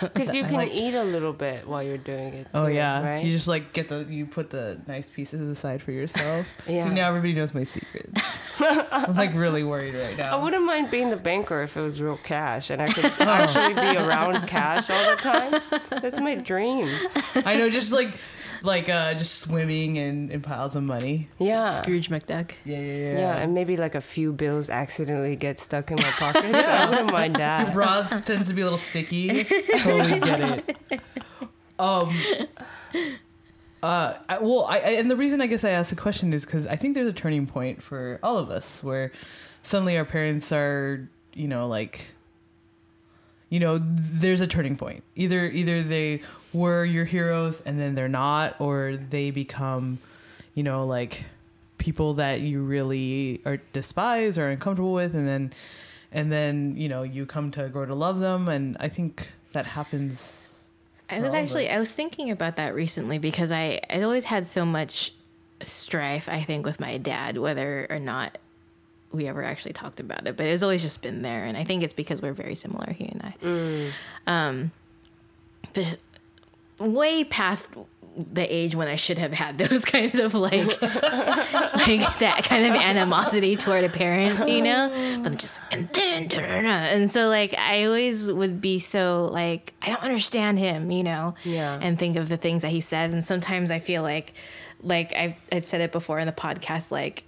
Like because you can like- eat a little bit while you're doing it. Oh yeah, right. you just like get the you put the nice pieces aside for yourself. Yeah. So now everybody knows my secrets. I'm like really worried right now. I wouldn't mind being the banker if it was real cash and I could Oh. actually be around cash all the time. That's my dream. I know, just like like uh just swimming in, in piles of money. Yeah. Scrooge McDuck. Yeah, yeah, yeah. Yeah, and maybe like a few bills accidentally get stuck in my pockets. I wouldn't mind that. Bras tends to be a little sticky. totally get it. Um. Uh, I, well, I, I and the reason I guess I asked the question is because I think there's a turning point for all of us where suddenly our parents are, you know, like, you know, there's a turning point. Either either they were your heroes and then they're not, or they become, you know, like people that you really are despise or uncomfortable with, and then and then you know you come to grow to love them, and I think that happens. I was actually. I was thinking about that recently because I I always had so much strife I think with my dad whether or not we ever actually talked about it but it's always just been there and I think it's because we're very similar he and I um but way past the age when I should have had those kinds of like like that kind of animosity toward a parent, you know. But I'm just and then da, da, da. and so like I always would be so like I don't understand him, you know. Yeah. And think of the things that he says, and sometimes I feel like like I've I've said it before in the podcast, like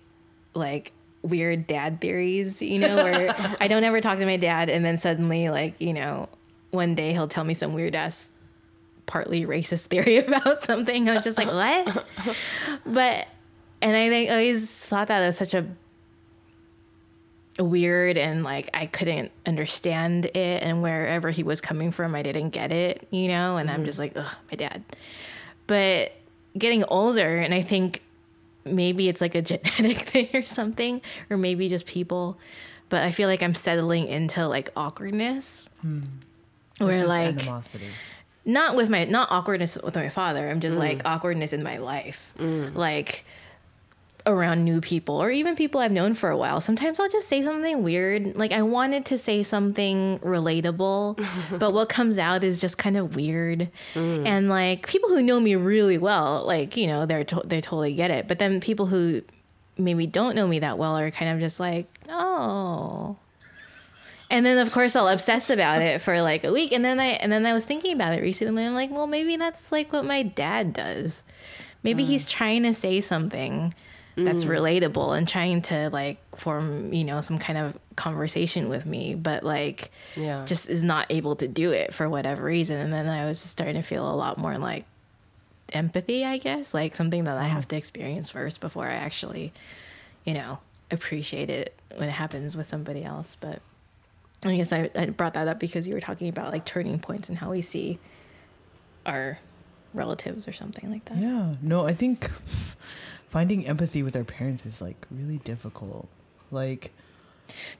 like weird dad theories, you know, where I don't ever talk to my dad, and then suddenly like you know one day he'll tell me some weird ass partly racist theory about something. I'm just like, what? but and I think I always thought that was such a weird and like I couldn't understand it and wherever he was coming from I didn't get it, you know, and I'm mm-hmm. just like, ugh, my dad. But getting older and I think maybe it's like a genetic thing or something, or maybe just people. But I feel like I'm settling into like awkwardness. Hmm. Where like animosity. not with my not awkwardness with my father i'm just mm. like awkwardness in my life mm. like around new people or even people i've known for a while. Sometimes i'll just say something weird. Like i wanted to say something relatable but what comes out is just kind of weird. Mm. And like people who know me really well like you know they're to- they totally get it. But then people who maybe don't know me that well are kind of just like oh. And then of course I'll obsess about it for like a week. And then I and then I was thinking about it recently. I'm like, well maybe that's like what my dad does. Maybe mm. he's trying to say something that's mm. relatable and trying to like form, you know, some kind of conversation with me, but like Yeah. just is not able to do it for whatever reason. And then I was starting to feel a lot more like empathy, I guess, like something that I mm. have to experience first before I actually, you know, appreciate it when it happens with somebody else. But I guess I, I brought that up because you were talking about like turning points and how we see our relatives or something like that. Yeah. No, I think finding empathy with our parents is like really difficult. Like,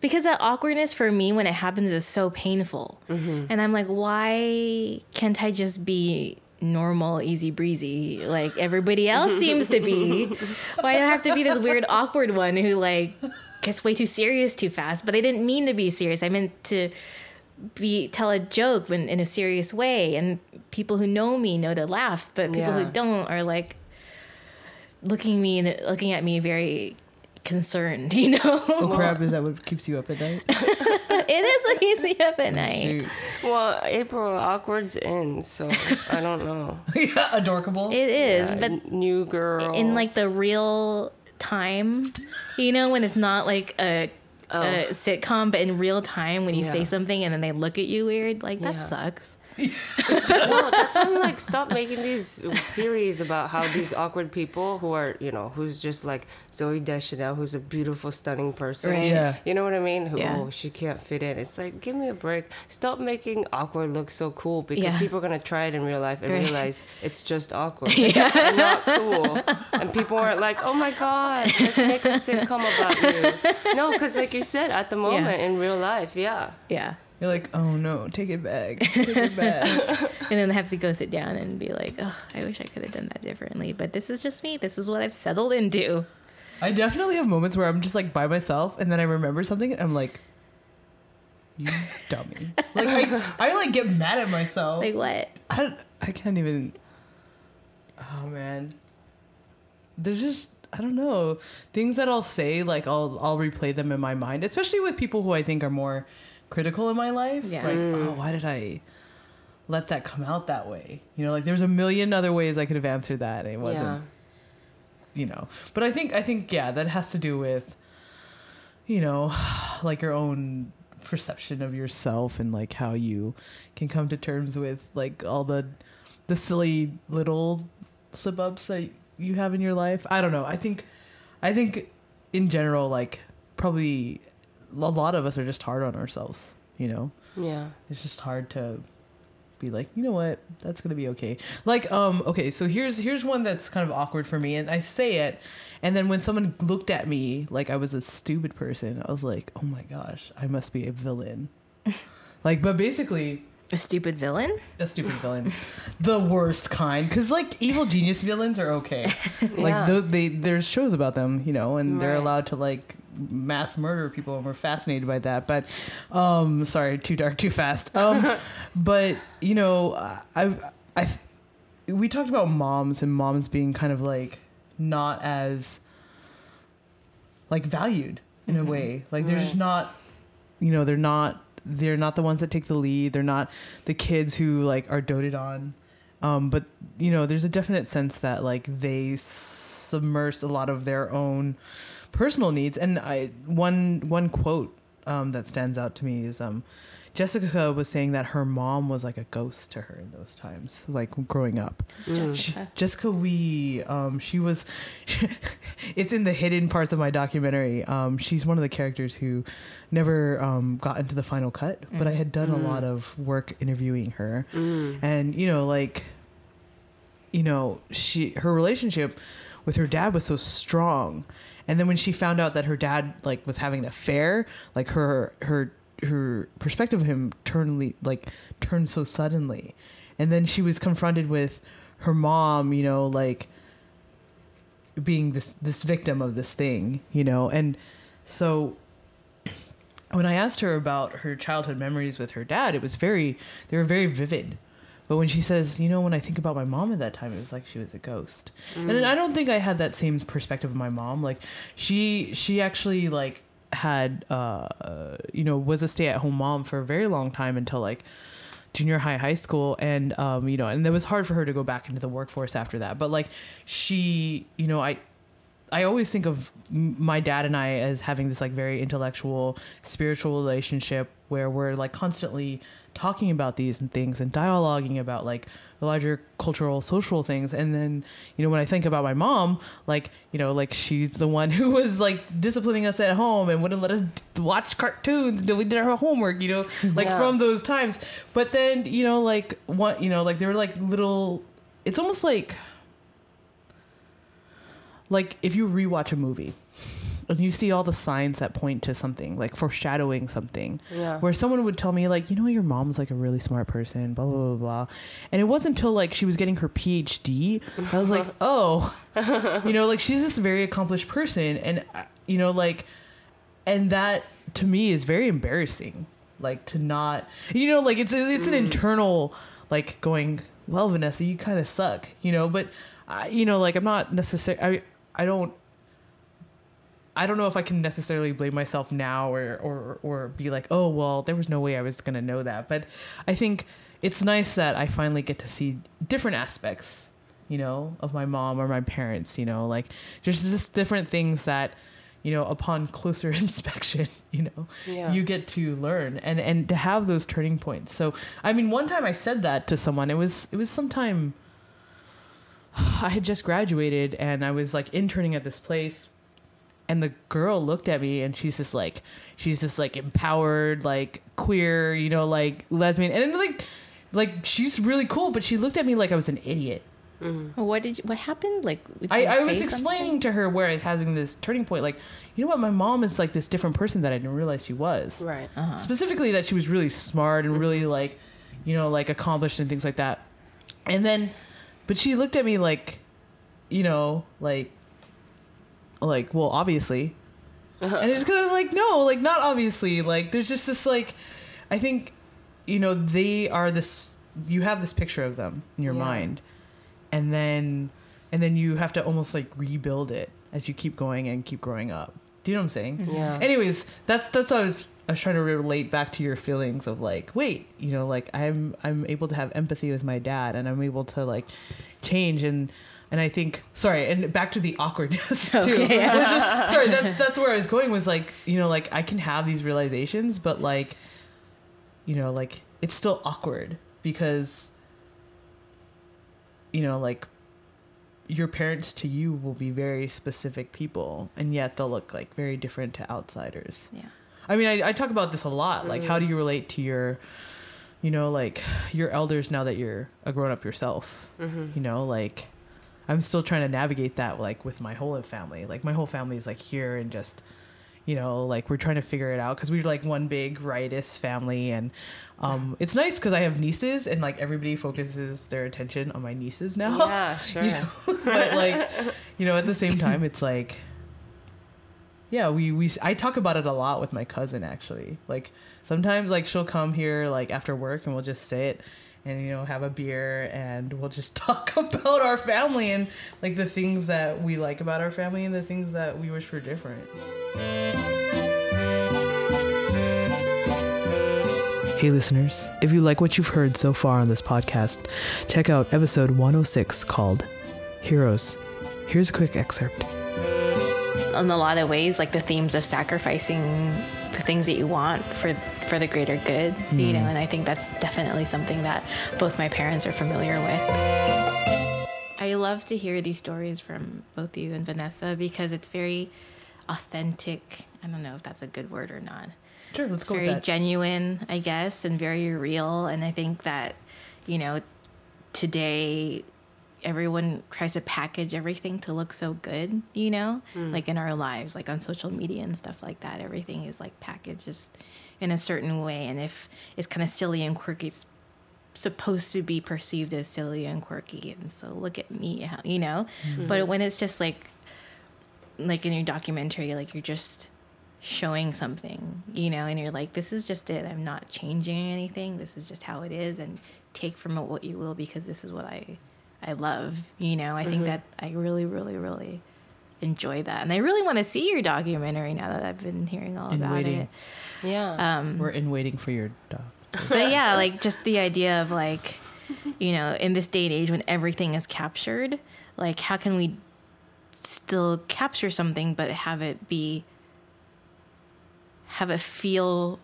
Because that awkwardness for me when it happens is so painful. Mm-hmm. And I'm like, why can't I just be normal, easy breezy like everybody else seems to be? Why do I have to be this weird, awkward one who like gets way too serious too fast? But I didn't mean to be serious. I meant to be tell a joke when in a serious way and people who know me know to laugh but people Yeah. who don't are like looking me and looking at me very concerned you know oh crap, is that what keeps you up at night? it is what keeps me up at oh, night. Shoot. Well, April awkward's in, so I don't know. yeah, adorkable. It is, Yeah, but new girl in like the real time, you know, when it's not like a, Oh. a Oh. sitcom, but in real time when you say something and then they look at you weird, like that Yeah. sucks. No, that's why I'm like, stop making these series about how these awkward people who are, you know, who's just like Zooey Deschanel, who's a beautiful, stunning person. Right. Yeah. You know what I mean? Who, Yeah. oh, she can't fit in. It's like, give me a break. Stop making awkward look so cool because Yeah. people are going to try it in real life and Right. realize it's just awkward. and not cool. And people aren't like, oh my God, let's make a sitcom about you. No, because like you said, at the moment in real life, yeah. Yeah. You're like, oh no, take it back. Take it back. And then I have to go sit down and be like, oh, I wish I could have done that differently. But this is just me. This is what I've settled into. I definitely have moments where I'm just like by myself and then I remember something and I'm like, you dummy. Like I, I like get mad at myself. Like, what? I, I can't even. Oh man, there's just I don't know things that I'll say like I'll I'll replay them in my mind, especially with people who I think are more critical in my life. Yeah. Like, oh, why did I let that come out that way? You know, like there's a million other ways I could have answered that, and it wasn't. Yeah. You know, but I think I think yeah, that has to do with, you know, like your own perception of yourself and like how you can come to terms with like all the the silly little slip ups that you have in your life. I don't know. I think I think in general like probably a lot of us are just hard on ourselves, you know. Yeah. It's just hard to be like, you know what, that's gonna be okay. Like, um, okay, so here's here's one that's kind of awkward for me, and I say it, and then when someone looked at me like I was a stupid person, I was like, oh my gosh, I must be a villain. like, but basically, A stupid villain? a stupid villain, the worst kind. Because like evil genius villains are okay. Like Yeah. tho- they there's shows about them, you know, and they're allowed to like mass murder people, and we're fascinated by that. But um, sorry, too dark, too fast. Um, but you know, I I we talked about moms and moms being kind of like not as like valued in a way. Like they're just not you know, they're not they're not the ones that take the lead. They're not the kids who like are doted on. Um, but you know, there's a definite sense that like they submerge a lot of their own personal needs. And I one one quote um, that stands out to me is um, Jessica was saying that her mom was like a ghost to her in those times, like growing up. Mm. She, Jessica Wee, um, she was. it's in the hidden parts of my documentary. Um, she's one of the characters who never um, got into the final cut, but I had done a Mm. lot of work interviewing her, Mm. and you know, like, you know, she her relationship with her dad was so strong, and then when she found out that her dad like was having an affair, like her her her perspective of him turned like turned so suddenly, and then she was confronted with her mom, you know, like being this this victim of this thing, you know, and so when I asked her about her childhood memories with her dad, it was very they were very vivid. But when she says, you know, when I think about my mom at that time, it was like she was a ghost. And I don't think I had that same perspective of my mom. Like she she actually like had uh you know was a stay at home mom for a very long time until like junior high high school and um you know and it was hard for her to go back into the workforce after that but like she you know i I always think of my dad and I as having this like very intellectual, spiritual relationship where we're like constantly talking about these and things and dialoguing about like the larger cultural, social things. And then, you know, when I think about my mom, like, you know, like she's the one who was like disciplining us at home and wouldn't let us d- watch cartoons until we did our homework, you know, like Yeah. from those times. But then, you know, like what, you know, like there were like little, it's almost like, like if you rewatch a movie and you see all the signs that point to something like foreshadowing something. Yeah. where someone would tell me like you know your mom's like a really smart person blah blah blah blah. And it wasn't until like she was getting her phd i was like oh. You know like she's this very accomplished person and uh, you know like and that to me is very embarrassing like to not you know like it's it's an internal like going well vanessa you kind of suck you know but I, you know like i'm not necessarily i i don't I don't know if I can necessarily blame myself now or, or or be like, oh well, there was no way I was gonna know that. But I think it's nice that I finally get to see different aspects, you know, of my mom or my parents. You know, like just just different things that, you know, upon closer inspection, you know, Yeah. you get to learn and and to have those turning points. So I mean, one time I said that to someone. It was it was sometime. I had just graduated and I was like interning at this place and the girl looked at me and she's just like she's just like empowered like queer you know like lesbian and like like she's really cool but she looked at me like i was an idiot What did you, what happened? Like did I, I say was something? explaining to her where I was having this turning point like you know what my mom is like this different person that i didn't realize she was Right. Uh-huh. specifically that she was really smart and really like you know like accomplished and things like that and then but she looked at me like you know like like well obviously. Uh-huh. And it's kind of like no like not obviously. Like there's just this like i think you know they are this you have this picture of them in your Yeah. mind. And then and then you have to almost like rebuild it as you keep going and keep growing up. Do you know what i'm saying? Mm-hmm. Yeah. anyways that's that's what i was i was trying to relate back to your feelings of like wait you know like i'm i'm able to have empathy with my dad and i'm able to like change. And and i think sorry and back to the awkwardness too. Okay. Was just- sorry that's that's where i was going was like you know like i can have these realizations but like you know like it's still awkward because you know like your parents to you will be very specific people and yet they'll look like very different to outsiders. Yeah. i mean i, I talk about this a lot. Like how do mm. you relate to your you know like your elders now that you're a grown-up yourself? Mm-hmm. You know like i'm still trying to navigate that like with my whole family like my whole family is like here and just you know like we're trying to figure it out because we're like one big riotous family and um it's nice because i have nieces and like everybody focuses their attention on my nieces now Yeah, sure. you know? but like you know at the same time it's like yeah we we i talk about it a lot with my cousin actually like sometimes like she'll come here like after work and we'll just sit and you know have a beer and we'll just talk about our family and like the things that we like about our family and the things that we wish were different. Hey, listeners, if you like what you've heard so far on this podcast, check out episode 106 called Heroes. Here's a quick excerpt. in a lot of ways like the themes of sacrificing the things that you want for for the greater good you mm. know and i think that's definitely something that both my parents are familiar with. I love to hear these stories from both you and vanessa because it's very authentic. I don't know if that's a good word or not. Sure, let's go with very genuine, I guess, and very real. And I think that, you know, today everyone tries to package everything to look so good, you know, hmm. like in our lives, like on social media and stuff like that. Everything is like packaged just in a certain way. And if it's kind of silly and quirky, it's supposed to be perceived as silly and quirky. And so look at me, how, you know, hmm. but when it's just like, like in your documentary, like you're just showing something, you know, and you're like, this is just it. I'm not changing anything. This is just how it is, and take from it what you will because this is what I, I love. You know, I think that I really, really, really enjoy that, and I really want to see your documentary now that I've been hearing all And about waiting. it. Yeah. Um, We're in waiting for your doc. but yeah, like just the idea of like, you know, in this day and age when everything is captured, like how can we still capture something but have it be have it feel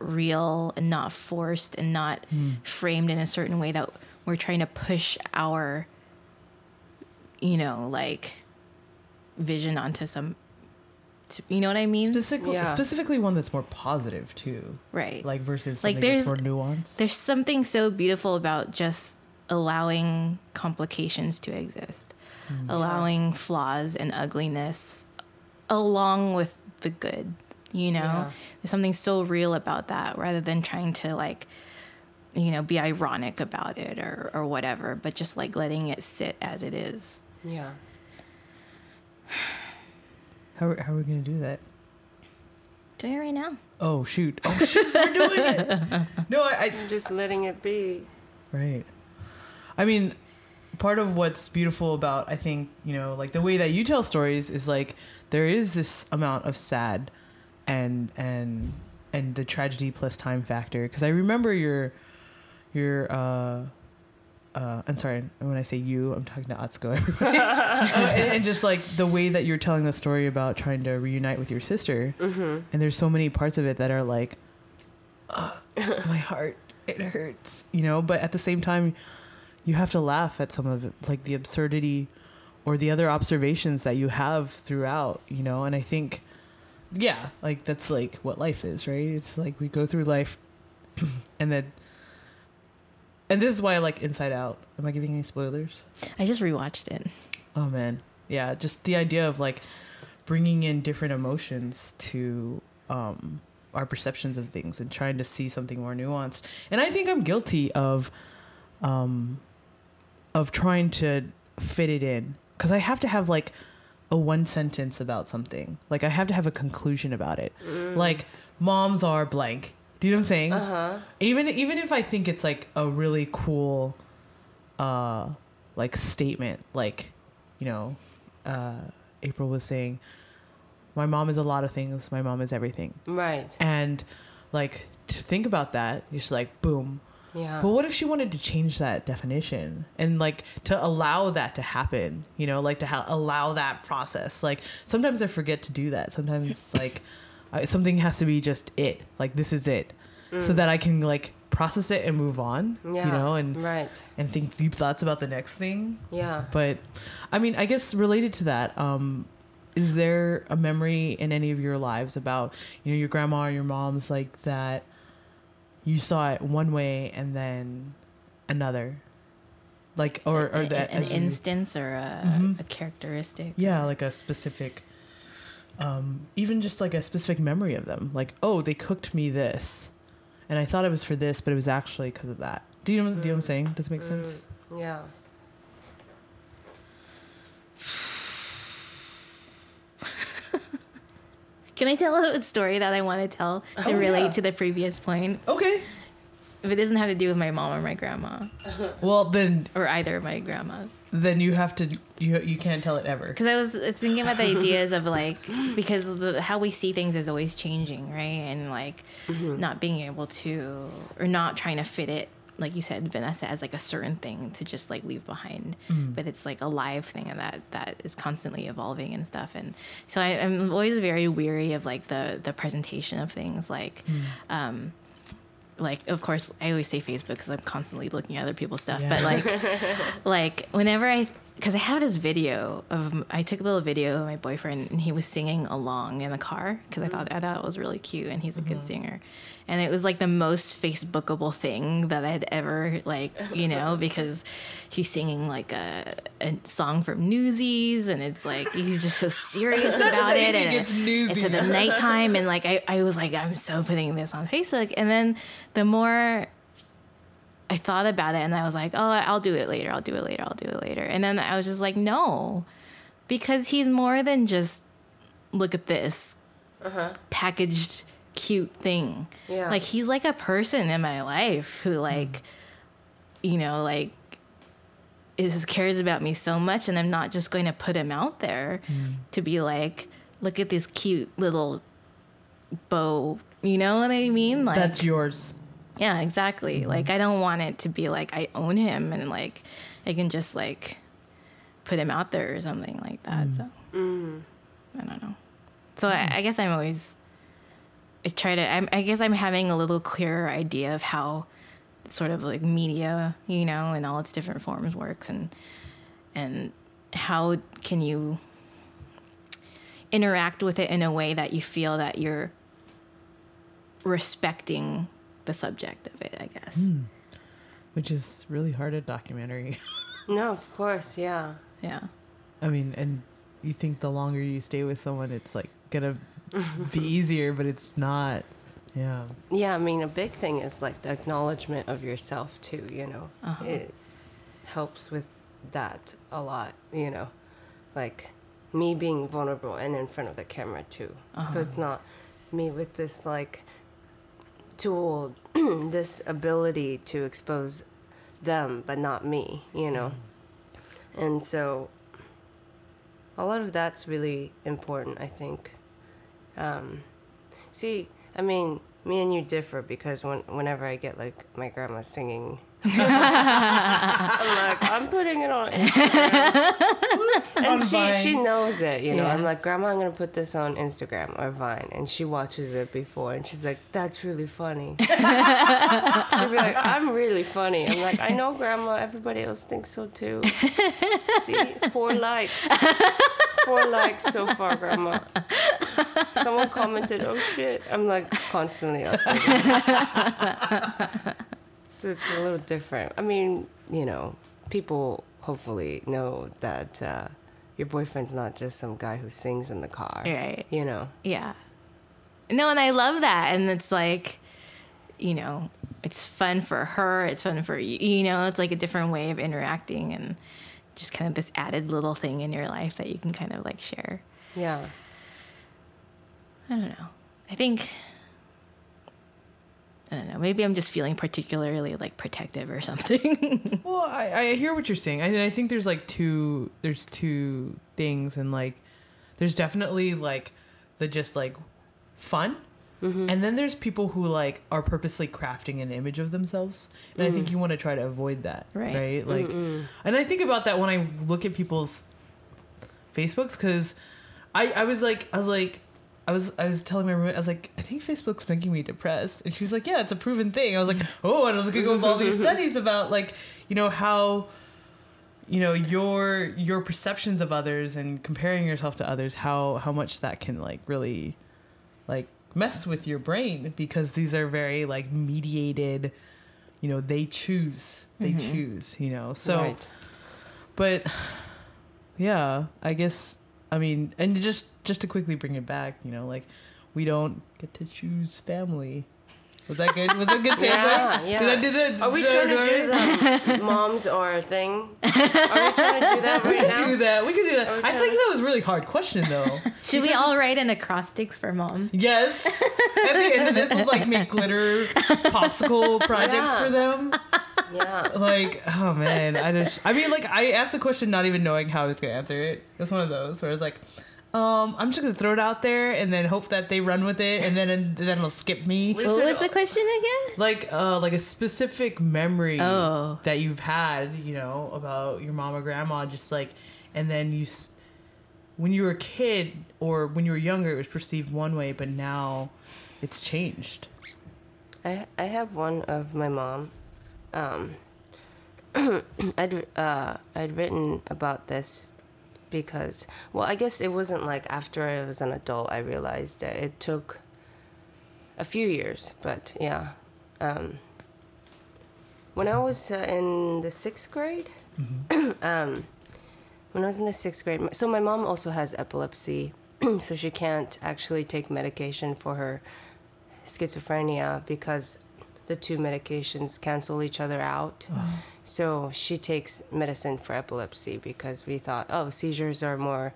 real and not forced and not framed in a certain way that we're trying to push our you know, like vision onto some you know what I mean? Specifically, Yeah. specifically one that's more positive too, right. like versus Like, something that's there's- more nuanced. There's something so beautiful about just allowing complications to exist, mm. allowing flaws and ugliness along with the good, you know? Yeah. There's something so real about that rather than trying to like, you know, be ironic about it or, or whatever, but just like letting it sit as it is. yeah. How, how are we gonna do that? Doing it right now. Oh shoot! Oh shoot! We're doing it. No, I, I Just letting it be. Right. I mean, part of what's beautiful about I think, you know, like the way that you tell stories is like there is this amount of sad and and and the tragedy plus time factor because I remember your your uh uh, I'm sorry. When I say you, I'm talking to Atsuko, everybody, Uh, and, and just like the way that you're telling the story about trying to reunite with your sister, Mm-hmm. and there's so many parts of it that are like, "Ugh, my heart, it hurts, you know. But at the same time, you have to laugh at some of it, like the absurdity or the other observations that you have throughout, you know. And I think, yeah, like that's like what life is, right? It's like we go through life, and then, and this is why I like Inside Out. Am I giving any spoilers? I just rewatched it. Oh man, yeah, just the idea of like bringing in different emotions to um, our perceptions of things and trying to see something more nuanced. And I think I'm guilty of um, of trying to fit it in because I have to have like a one sentence about something. Like I have to have a conclusion about it. Like moms are blank. Do you know what I'm saying? Uh huh. even even if I think it's like a really cool uh like statement like you know uh April was saying my mom is a lot of things my mom is everything Right. and like to think about that you're just like boom Yeah. but what if she wanted to change that definition and like to allow that to happen you know like to ha- allow that process like sometimes i forget to do that sometimes like I, something has to be just it like this is it so that i can like process it and move on yeah. you know and right. and think deep thoughts about the next thing Yeah. but i mean i guess related to that um is there a memory in any of your lives about you know your grandma or your mom's like that you saw it one way and then another like or or A- that an as you- instance or a, Mhm. a characteristic. yeah like a specific um even just like a specific memory of them. Like oh they cooked me this. And i thought it was for this but it was actually because of that. Do you know, do you know what i'm saying? Does it make sense? Yeah. Can I tell a story that I want to tell to Oh, relate yeah. to the previous point? okay if it doesn't have to do with my mom or my grandma Well, then or either of my grandmas. then you have to you you can't tell it ever. Because I was thinking about the ideas of like because the, how we see things is always changing, right? And like mm-hmm. not being able to or not trying to fit it, like you said, Vanessa, as like a certain thing to just like leave behind. Mm. But it's like a live thing and that that is constantly evolving and stuff. And so I, I'm always very weary of like the the presentation of things like. Mm. Um, like of course I always say Facebook because I'm constantly looking at other people's stuff. Yeah. But like, like whenever I, because I have this video of I took a little video of my boyfriend and he was singing along in the car because I mm. thought I thought it was really cute and he's a good mm-hmm. singer, and it was like the most Facebookable thing that I'd ever like you know because he's singing like a, a song from Newsies and it's like he's just so serious about it and it's it's at the nighttime and like I, I was like I'm so putting this on Facebook and then the more I thought about it and I was like, oh, I'll do it later. I'll do it later. I'll do it later. And then I was just like, no, because he's more than just look at this packaged cute thing. Yeah. Like he's like a person in my life who mm. like, you know, like is cares about me so much and I'm not just going to put him out there mm. to be like, look at this cute little bow. You know what I mean? Like That's yours. yeah, exactly. Mm-hmm. Like I don't want it to be like I own him and like I can just like put him out there or something like that. Mm. So I don't know. So I, I guess I'm always I try to. I'm, I guess I'm having a little clearer idea of how sort of like media, you know, and all its different forms works, and and how can you interact with it in a way that you feel that you're respecting the subject of it. I guess. Hmm. which is really hard at documentary. No, of course, yeah. Yeah. I mean, and you think the longer you stay with someone, it's like gonna be easier, but it's not. Yeah. Yeah, I mean, a big thing is like the acknowledgement of yourself too, you know. Uh-huh. It helps with that a lot, you know. Like me being vulnerable and in front of the camera too. So it's not me with this like tool, this ability to expose them, but not me, you know. And so a lot of that's really important, I think. Um, see, I mean, me and you differ because when, whenever I get like my grandma singing, I'm like, I'm putting it on Instagram. On and she, Vine. she knows it, you know. Yeah. I'm like, Grandma, I'm gonna put this on Instagram or Vine, and she watches it before, and she's like, That's really funny. She'll be like, I'm really funny. I'm like, I know, Grandma. Everybody else thinks so too. See, four likes, four likes so far, Grandma. Someone commented, "Oh shit!" I'm like constantly updating. so it's a little different. I mean, you know, people hopefully know that uh, your boyfriend's not just some guy who sings in the car. Right. You know. Yeah. No, and I love that. And it's like, you know, it's fun for her. It's fun for you. You know, it's like a different way of interacting and just kind of this added little thing in your life that you can kind of like share. Yeah. I don't know. I think, I don't know. Maybe I'm just feeling particularly like protective or something. Well, I, I hear what you're saying. I, I think there's like two there's two things, and like there's definitely like the just like fun, Mm-hmm. and then there's people who like are purposely crafting an image of themselves, and I think mm. you want to try to avoid that, Right. Right? Like, and I think about that when I look at people's Facebooks because I I was like I was like. I was I was telling my roommate I was like I think Facebook's making me depressed and she's like yeah it's a proven thing I was like oh and I was gonna go with all these studies about like you know how you know your your perceptions of others and comparing yourself to others how how much that can like really like mess with your brain because these are very like mediated you know they choose they mm-hmm. choose you know? So Right. but yeah i guess i mean and just just to quickly bring it back you know like we don't get to choose family Was that good? Was that a good segue? Yeah, yeah. Did I do the? Are we did I trying to do the moms or thing? Are we trying to do that We right could now? do that. We could do that. I think to- that was a really hard question though. Should we all write an acrostics for mom? Yes. At the end of this, we'll like make glitter popsicle projects Yeah. for them. Yeah. Like, oh man, I just, I mean, like, I asked the question not even knowing how I was gonna answer it. It was one of those where I was like, um, I'm just gonna throw it out there and then hope that they run with it, and then and then it'll skip me. What was the question again? Like, uh, like a specific memory Oh. that you've had, you know, about your mom or grandma, just like, and then you, when you were a kid or when you were younger, it was perceived one way, but now it's changed. I I have one of my mom. Um, I'd uh, I'd written about this because well I guess it wasn't like after I was an adult I realized that it took a few years but yeah um, when I was uh, in the sixth grade um, when I was in the sixth grade so my mom also has epilepsy so she can't actually take medication for her schizophrenia because the two medications cancel each other out. So she takes medicine for epilepsy because we thought, oh, seizures are more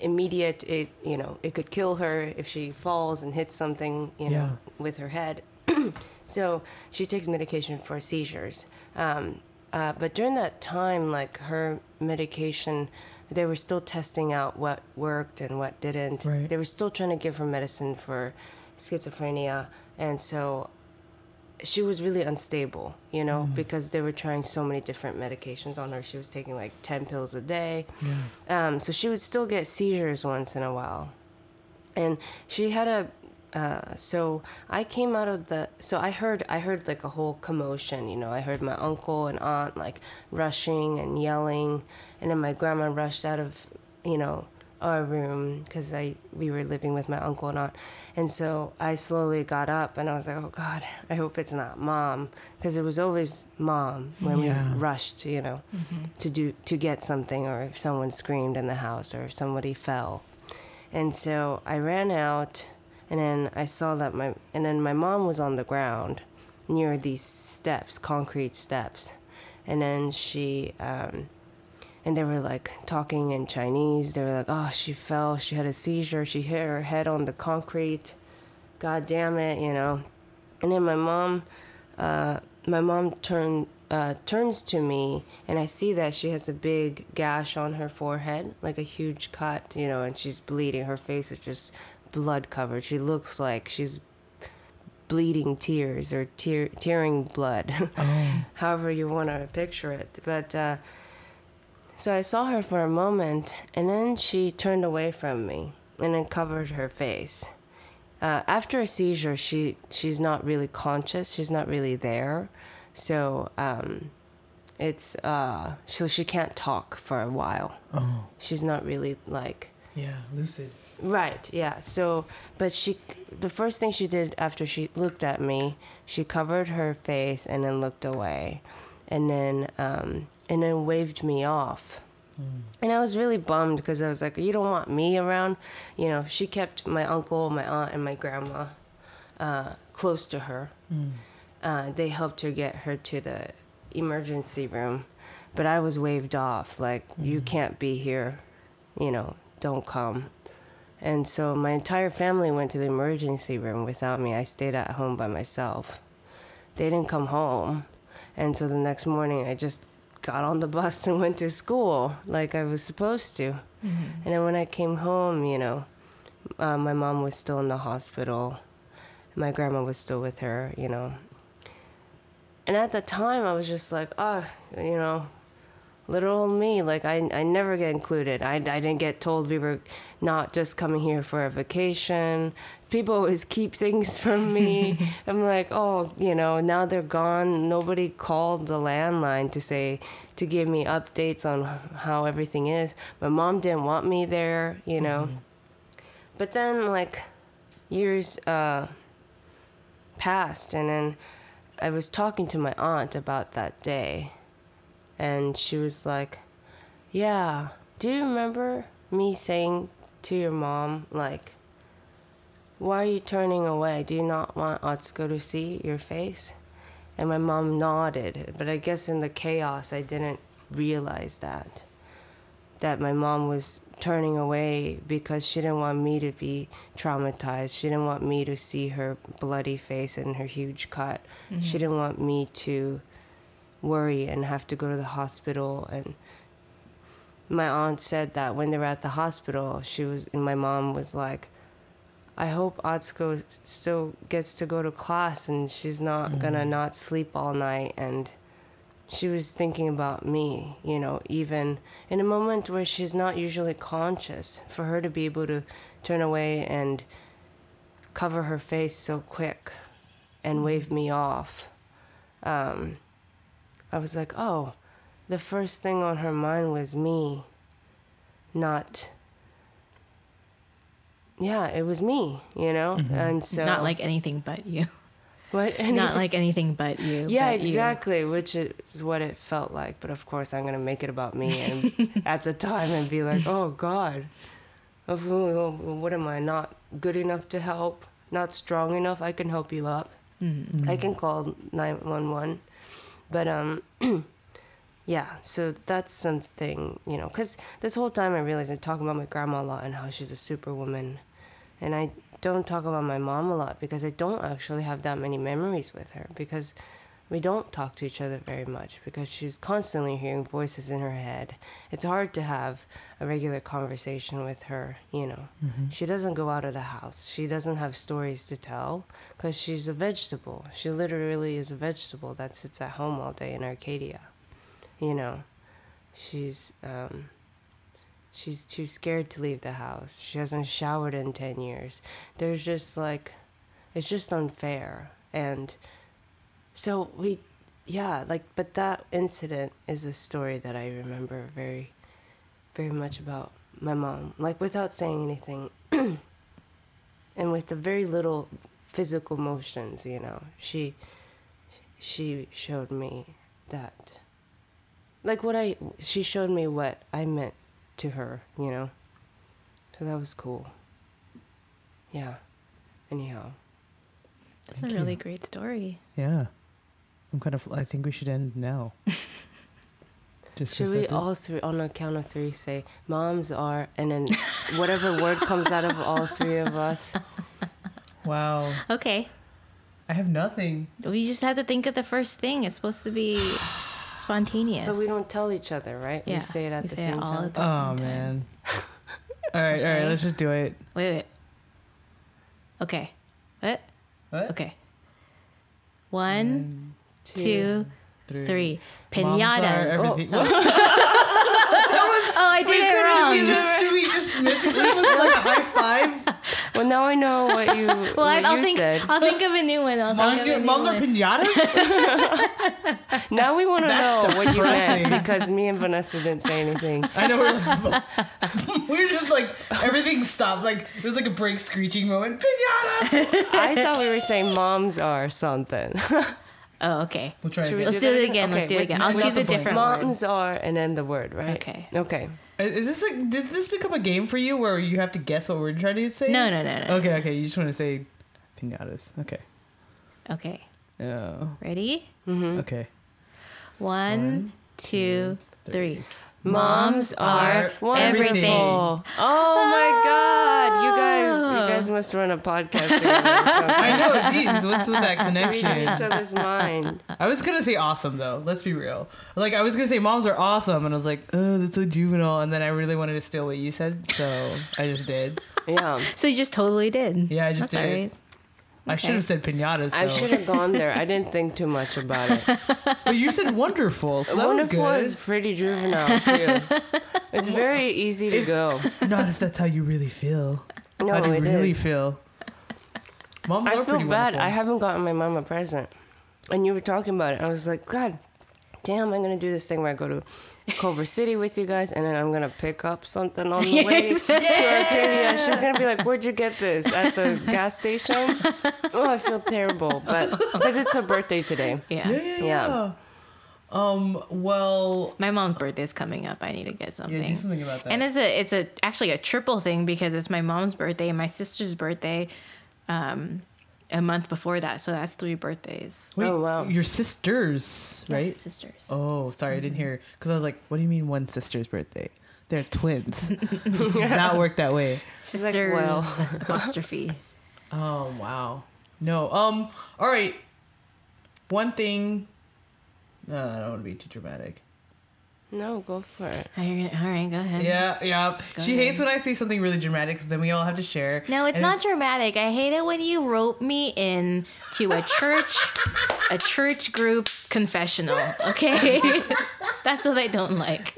immediate. It you know it could kill her if she falls and hits something you know Yeah. with her head. so she takes medication for seizures. Um, uh, but during that time, like her medication, they were still testing out what worked and what didn't. Right. They were still trying to give her medicine for schizophrenia, and so she was really unstable, you know, because they were trying so many different medications on her. She was taking like 10 pills a day. Um, so she would still get seizures once in a while. And she had a uh, so I came out of the so I heard I heard like a whole commotion, you know. I heard my uncle and aunt like rushing and yelling, and then my grandma rushed out of, you know, our room because I we were living with my uncle and aunt, and so I slowly got up and I was like, oh God, I hope it's not mom because it was always mom when Yeah. we rushed, you know, to do to get something or if someone screamed in the house or if somebody fell, and so I ran out and then I saw that my and then my mom was on the ground near these steps, concrete steps, and then she. Um, and they were like talking in Chinese. They were like, "Oh, she fell. She had a seizure. She hit her head on the concrete. God damn it, you know." And then my mom, uh, my mom turned uh, turns to me, and I see that she has a big gash on her forehead, like a huge cut, you know, and she's bleeding. Her face is just blood covered. She looks like she's bleeding tears or tear tearing blood, however you want to picture it. But uh, so I saw her for a moment, and then she turned away from me and then covered her face. Uh, after a seizure, she she's not really conscious. She's not really there, so um, it's uh, so she can't talk for a while. Oh, She's not really like yeah, lucid. Right, yeah. So, but she, the first thing she did after she looked at me, she covered her face and then looked away, and then um, and then waved me off. And I was really bummed because I was like, "You don't want me around," you know. She kept my uncle, my aunt, and my grandma uh, close to her. Uh, they helped her get her to the emergency room, but I was waved off. Like, you can't be here, you know. Don't come. And so my entire family went to the emergency room without me. I stayed at home by myself. They didn't come home. And so the next morning, I just got on the bus and went to school like I was supposed to. And then when I came home, you know, uh, my mom was still in the hospital. My grandma was still with her, you know. And at the time, I was just like, oh, you know, little old me like i, I never get included. I, I didn't get told we were not just coming here for a vacation. People always keep things from me. I'm like oh you know now they're gone. Nobody called the landline to say to give me updates on how everything is. My mom didn't want me there you know. But then like years uh passed and then i was talking to my aunt about that day and she was like, "Yeah, do you remember me saying to your mom like Why are you turning away? Do you not want Atsuko to see your face? And my mom nodded, but I guess in the chaos, I didn't realize that. That my mom was turning away because she didn't want me to be traumatized. She didn't want me to see her bloody face and her huge cut. Mm-hmm. She didn't want me to worry and have to go to the hospital and my aunt said that when they were at the hospital, she was, and my mom was like, I hope Atsuko still gets to go to class and she's not gonna not sleep all night. And she was thinking about me, you know, even in a moment where she's not usually conscious, for her to be able to turn away and cover her face so quick and wave me off. Um, I was like, oh, the first thing on her mind was me, not. Yeah, it was me, you know, mm-hmm. and so Not like anything but you. what, Not like anything but you. yeah, but you. exactly, which is what it felt like. But of course, I'm gonna make it about me, and at the time, and be like, oh God, what am I? Not good enough to help? Not strong enough? I can help you up. Mm-hmm. I can call nine one one, but um. Yeah, so that's something, you know, because this whole time I realized I talk about my grandma a lot and how she's a superwoman. And I don't talk about my mom a lot because I don't actually have that many memories with her because we don't talk to each other very much because she's constantly hearing voices in her head. It's hard to have a regular conversation with her, you know. She doesn't go out of the house. She doesn't have stories to tell because she's a vegetable. She literally is a vegetable that sits at home all day in Arcadia you know she's um she's too scared to leave the house she hasn't showered in 10 years there's just like it's just unfair and so we yeah like but that incident is a story that i remember very very much about my mom like without saying anything and with the very little physical motions you know she she showed me that like what I she showed me what I meant to her, you know. So that was cool. Yeah. Anyhow. That's Thank a you. really great story. Yeah. I'm kind of. I think we should end now. Just 'cause Should we all three on a count of three say moms are and then whatever word comes out of all three of us. Wow. Okay. I have nothing. We just have to think of the first thing. It's supposed to be spontaneous. But we don't tell each other, right? Yeah, We say it at we the say it same all time. at the- Oh same time. man. all right. All Okay. right. Let's just do it. Wait, wait. Okay. What? What? Okay. One, two, Three. three. Moms are Pinatas. Oh. everything. Oh, I did it wrong. we just, did we just miss each other with like a high five? Well, now I know what you Well, what I'll you think. said. I'll think of a new one. I'll Moms, think of a new moms are pinatas? Now we want to know That's what you meant because me and Vanessa didn't say anything. I know. We're, like, we were just like everything stopped. Like it was like a break screeching moment. Pinatas. I thought we were saying moms are something. Oh, okay. We'll try Should we again. Let's that do it again. Let's do it again. I'll with choose the a blank. different word. Moms are and then the word, right? Okay. Okay. Is this like? Did this become a game for you where you have to guess what we're trying to say? No, no, no, no. Okay. Okay. You just want to say pinatas. Okay. Okay. Oh. Ready? Mm-hmm. Okay. One, two, three. Moms are everything. wonderful. Oh my god, you ah. guys, you guys must run a podcast together. or something. I know. Jeez, what's with that Reading connection? each other's mind. I was gonna say awesome though. Let's be real. Like I was gonna say moms are awesome, and I was like, oh, that's so juvenile. And then I really wanted to steal what you said, so I just did. Yeah. So you just totally did. Yeah, I just That's did. I should have said pinatas. Though. I should have gone there. I didn't think too much about it. But you said wonderful, so that Wonderful was is pretty juvenile too. It's very easy to go. Not if that's how you really feel. No, how do you it really is. feel? Moms I are feel pretty bad. wonderful. I haven't gotten my mom a present. And you were talking about it. I was like, God damn, I'm going to do this thing where I go to Culver City with you guys and then I'm going to pick up something on the way Yes. to Arcadia. She's going to be like, Where'd you get this? At the gas station? Oh, I feel terrible. But because it's her birthday today. Yeah. Yeah, yeah, yeah. Yeah. Um. Well. My mom's birthday is coming up. I need to get something. Yeah. Do something about that. And it's a it's a actually a triple thing because it's my mom's birthday and my sister's birthday. um, a month before that, so that's three birthdays. Wait, Oh, wow. Your sisters, Yeah, right? sisters. Oh, sorry, I didn't hear. Because I was like, what do you mean one sister's birthday? They're twins. Does not work that way. She's like, sisters well. apostrophe. Oh wow. No. Um. All right. One thing. No, I don't want to be too dramatic. No, go for it. All right, all right, go ahead. Yeah, yeah. Go she ahead. hates when I say something really dramatic because then we all have to share. No, it's And not dramatic. I hate it when you rope me in to a church, a church group confessional. Okay, that's what I don't like.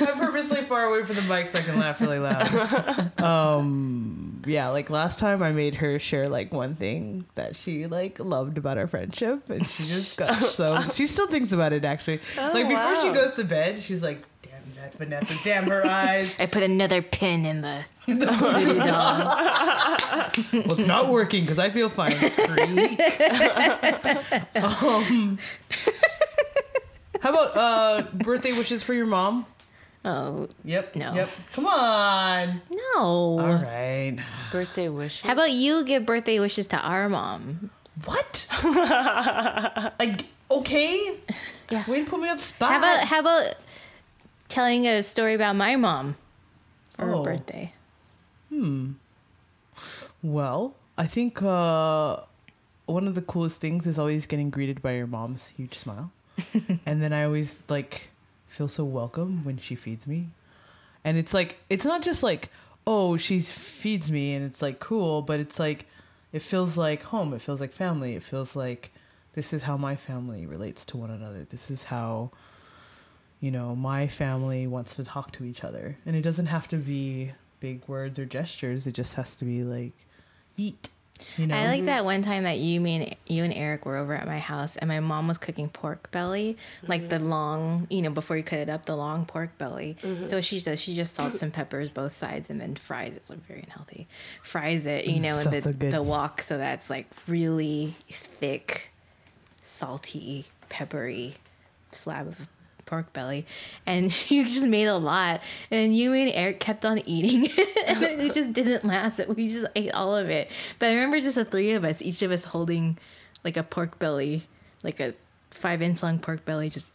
I'm purposely far away from the mic so I can laugh really loud. Um, yeah, like last time I made her share like one thing that she like loved about our friendship, and she just got so she still thinks about it actually. like before she goes to bed, she's like, "Damn that Vanessa, damn her eyes." I put another pin in the voodoo doll. well, it's not working because I feel fine. Um, how about uh, birthday wishes for your mom? Oh Yep. No. Yep. Come on. no! All right. Birthday wish. How about you give birthday wishes to our mom? What? like, okay. Yeah. Way to put me on the spot. How about how about telling a story about my mom for Oh. her birthday? Hmm. Well, I think uh, one of the coolest things is always getting greeted by your mom's huge smile. and then I always like feel so welcome when she feeds me. And it's like it's not just like, oh, she feeds me and it's like cool, but it's like it feels like home, it feels like family, it feels like this is how my family relates to one another. This is how you know, my family wants to talk to each other. And it doesn't have to be big words or gestures. It just has to be like eat. You know. I like mm-hmm. that one time that you me and you and Eric were over at my house and my mom was cooking pork belly, like the mm-hmm. long, you know, before you cut it up, the long pork belly. So mm-hmm. she does she just salts and peppers both sides and then fries it. It's like very unhealthy. Fries it, you mm, know, in the good. the wok so that's like really thick, salty, peppery slab of pork belly and you just made a lot and you and eric kept on eating it and it just didn't last we just ate all of it but i remember just the three of us each of us holding like a pork belly like a five inch long pork belly just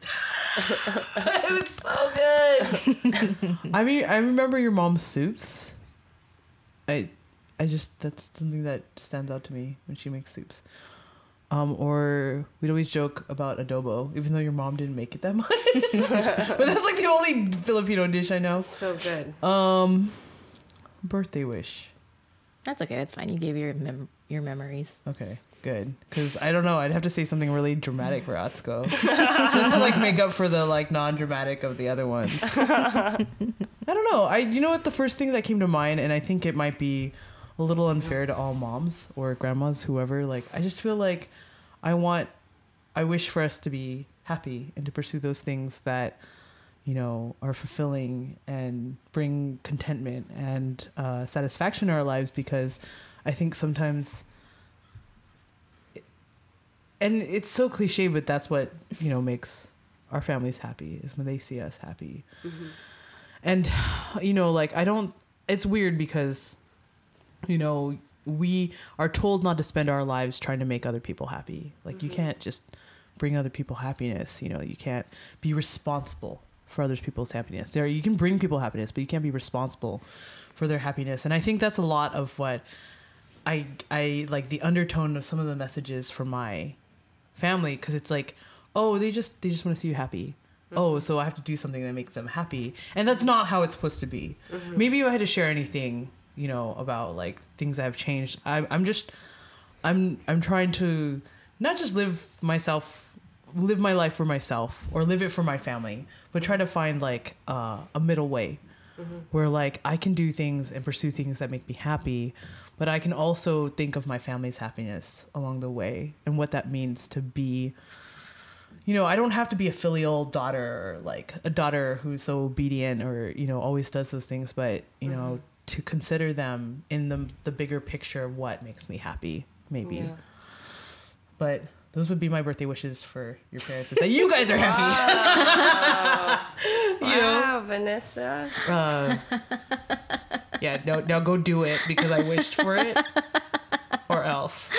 it was so good. I mean, I remember your mom's soups. I, I just that's something that stands out to me when she makes soups. Um, or we'd always joke about adobo, even though your mom didn't make it that much. but that's like the only Filipino dish I know. So good. Um, birthday wish. that's okay that's fine you gave your mem- your memories Okay, good. Because I don't know, I'd have to say something really dramatic for Atsuko, just to like make up for the like non-dramatic of the other ones. I don't know. I you know what the first thing that came to mind, and I think it might be a little unfair to all moms or grandmas, whoever. Like, I just feel like I want, I wish for us to be happy and to pursue those things that you know are fulfilling and bring contentment and uh, satisfaction in our lives because I think sometimes and it's so cliche, but that's what you know makes our families happy is when they see us happy. And you know, like I don't. It's weird because you know we are told not to spend our lives trying to make other people happy. Like you mm-hmm. can't just bring other people happiness. You know, you can't be responsible for other people's happiness. There, you can bring people happiness, but you can't be responsible for their happiness. And I think that's a lot of what I I like the undertone of some of the messages from my family because it's like, oh, they just they just want to see you happy. Oh, mm-hmm. so I have to do something that makes them happy, and that's not how it's supposed to be. Mm-hmm. Maybe if I had to share anything, you know, about like things that have changed, I, I'm just, I'm I'm trying to not just live myself, live my life for myself or live it for my family, but try to find like uh, a middle way where like I can do things and pursue things that make me happy, but I can also think of my family's happiness along the way and what that means to be you know, I don't have to be a filial daughter or like a daughter who's so obedient or, you know, always does those things, but, you know, to consider them in the the bigger picture of what makes me happy, maybe. Yeah. But those would be my birthday wishes for your parents is that you guys are happy. you know? Wow, Vanessa. Uh, yeah, no, now go do it because I wished for it, or else.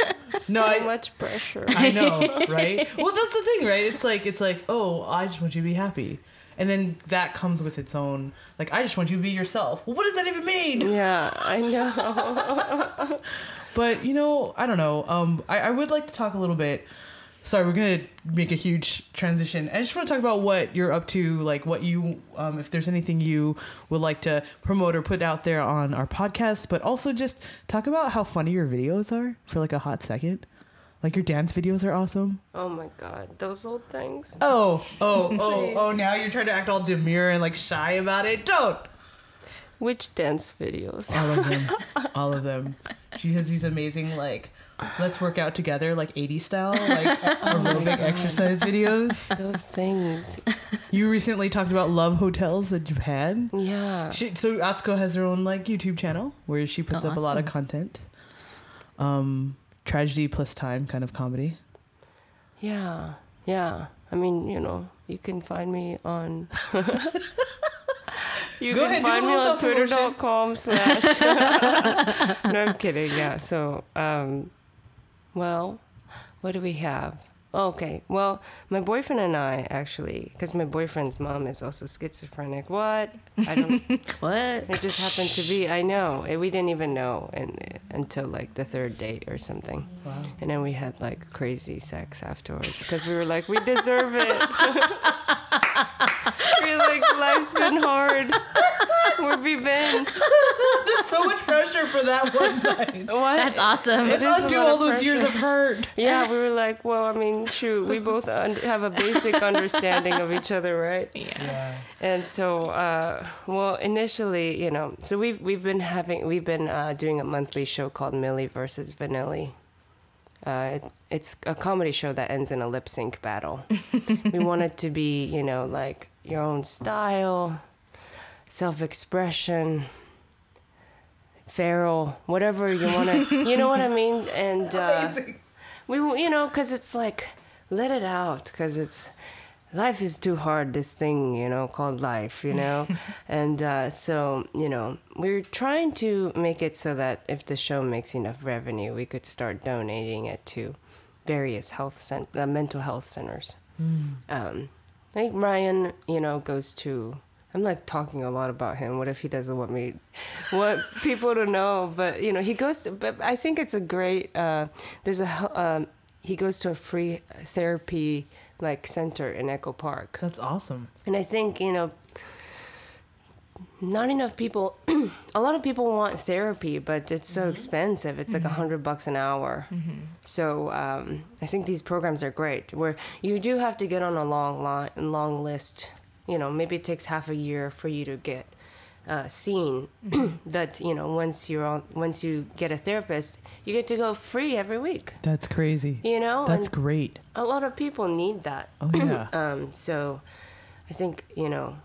No, I, much pressure. I know, right? Well, that's the thing, right? It's like it's like, oh, I just want you to be happy, and then that comes with its own like, I just want you to be yourself. Well, what does that even mean? yeah, I know. But you know, I don't know. Um, I, I would like to talk a little bit. Sorry, we're gonna make a huge transition. I just want to talk about what you're up to, like what you, um, if there's anything you would like to promote or put out there on our podcast, but also just talk about how funny your videos are for like a hot second. Like your dance videos are awesome. Oh my god, those old things. Oh, oh, oh, oh! Now you're trying to act all demure and like shy about it. Don't. Which dance videos? All of them. All of them. She has these amazing like let's work out together like 80s style like aerobic exercise videos. Those things. You recently talked about love hotels in you've. Yeah. She, so Atsuko has her own like YouTube channel where she puts Oh, up a lot of content. Um tragedy plus time kind of comedy. Yeah. Yeah. I mean, you know, you can find me on. you Go can ahead, find me on twitter.com slash. no, I'm kidding. Yeah. So, um, well, what do we have? Oh, okay. Well, my boyfriend and I actually, because my boyfriend's mom is also schizophrenic. What? I don't. What? It just happened to be. I know. We didn't even know and, until like the third date or something. Wow. And then we had like crazy sex afterwards because we were like, we deserve it. we like, life's been hard. Where have we been? so much pressure for that one night. What? That's awesome. Let's undo all of those years of hurt. Yeah, we were like, well, I mean, shoot, we both un- have a basic understanding of each other, right? Yeah. Yeah. And so, uh, well, initially, you know, so we've we've been having we've been uh, doing a monthly show called Millie versus Vanilli. Uh, it, it's a comedy show that ends in a lip sync battle. we want it to be, you know, like your own style, self expression, feral, whatever you want to, you know what I mean? And uh, we, you know, because it's like, let it out, because it's, life is too hard, this thing, you know, called life, you know? and uh, so, you know, we're trying to make it so that if the show makes enough revenue, we could start donating it to various health cent- uh, mental health centers. Um, I think Ryan, you know, goes to. I'm like talking a lot about him. What if he doesn't want me, want people to know? But you know, he goes to. But I think it's a great. Uh, there's a. Um, he goes to a free therapy like center in Echo Park, That's awesome. and I think you know. Not enough people. a lot of people want therapy, but it's so expensive. It's like a hundred bucks an hour. So um, I think these programs are great. Where you do have to get on a long line, long list. You know, maybe it takes half a year for you to get uh, seen. but you know, once you're on, once you get a therapist, you get to go free every week. That's crazy. You know, That's and great. a lot of people need that. Oh yeah. Um, so I think, you know,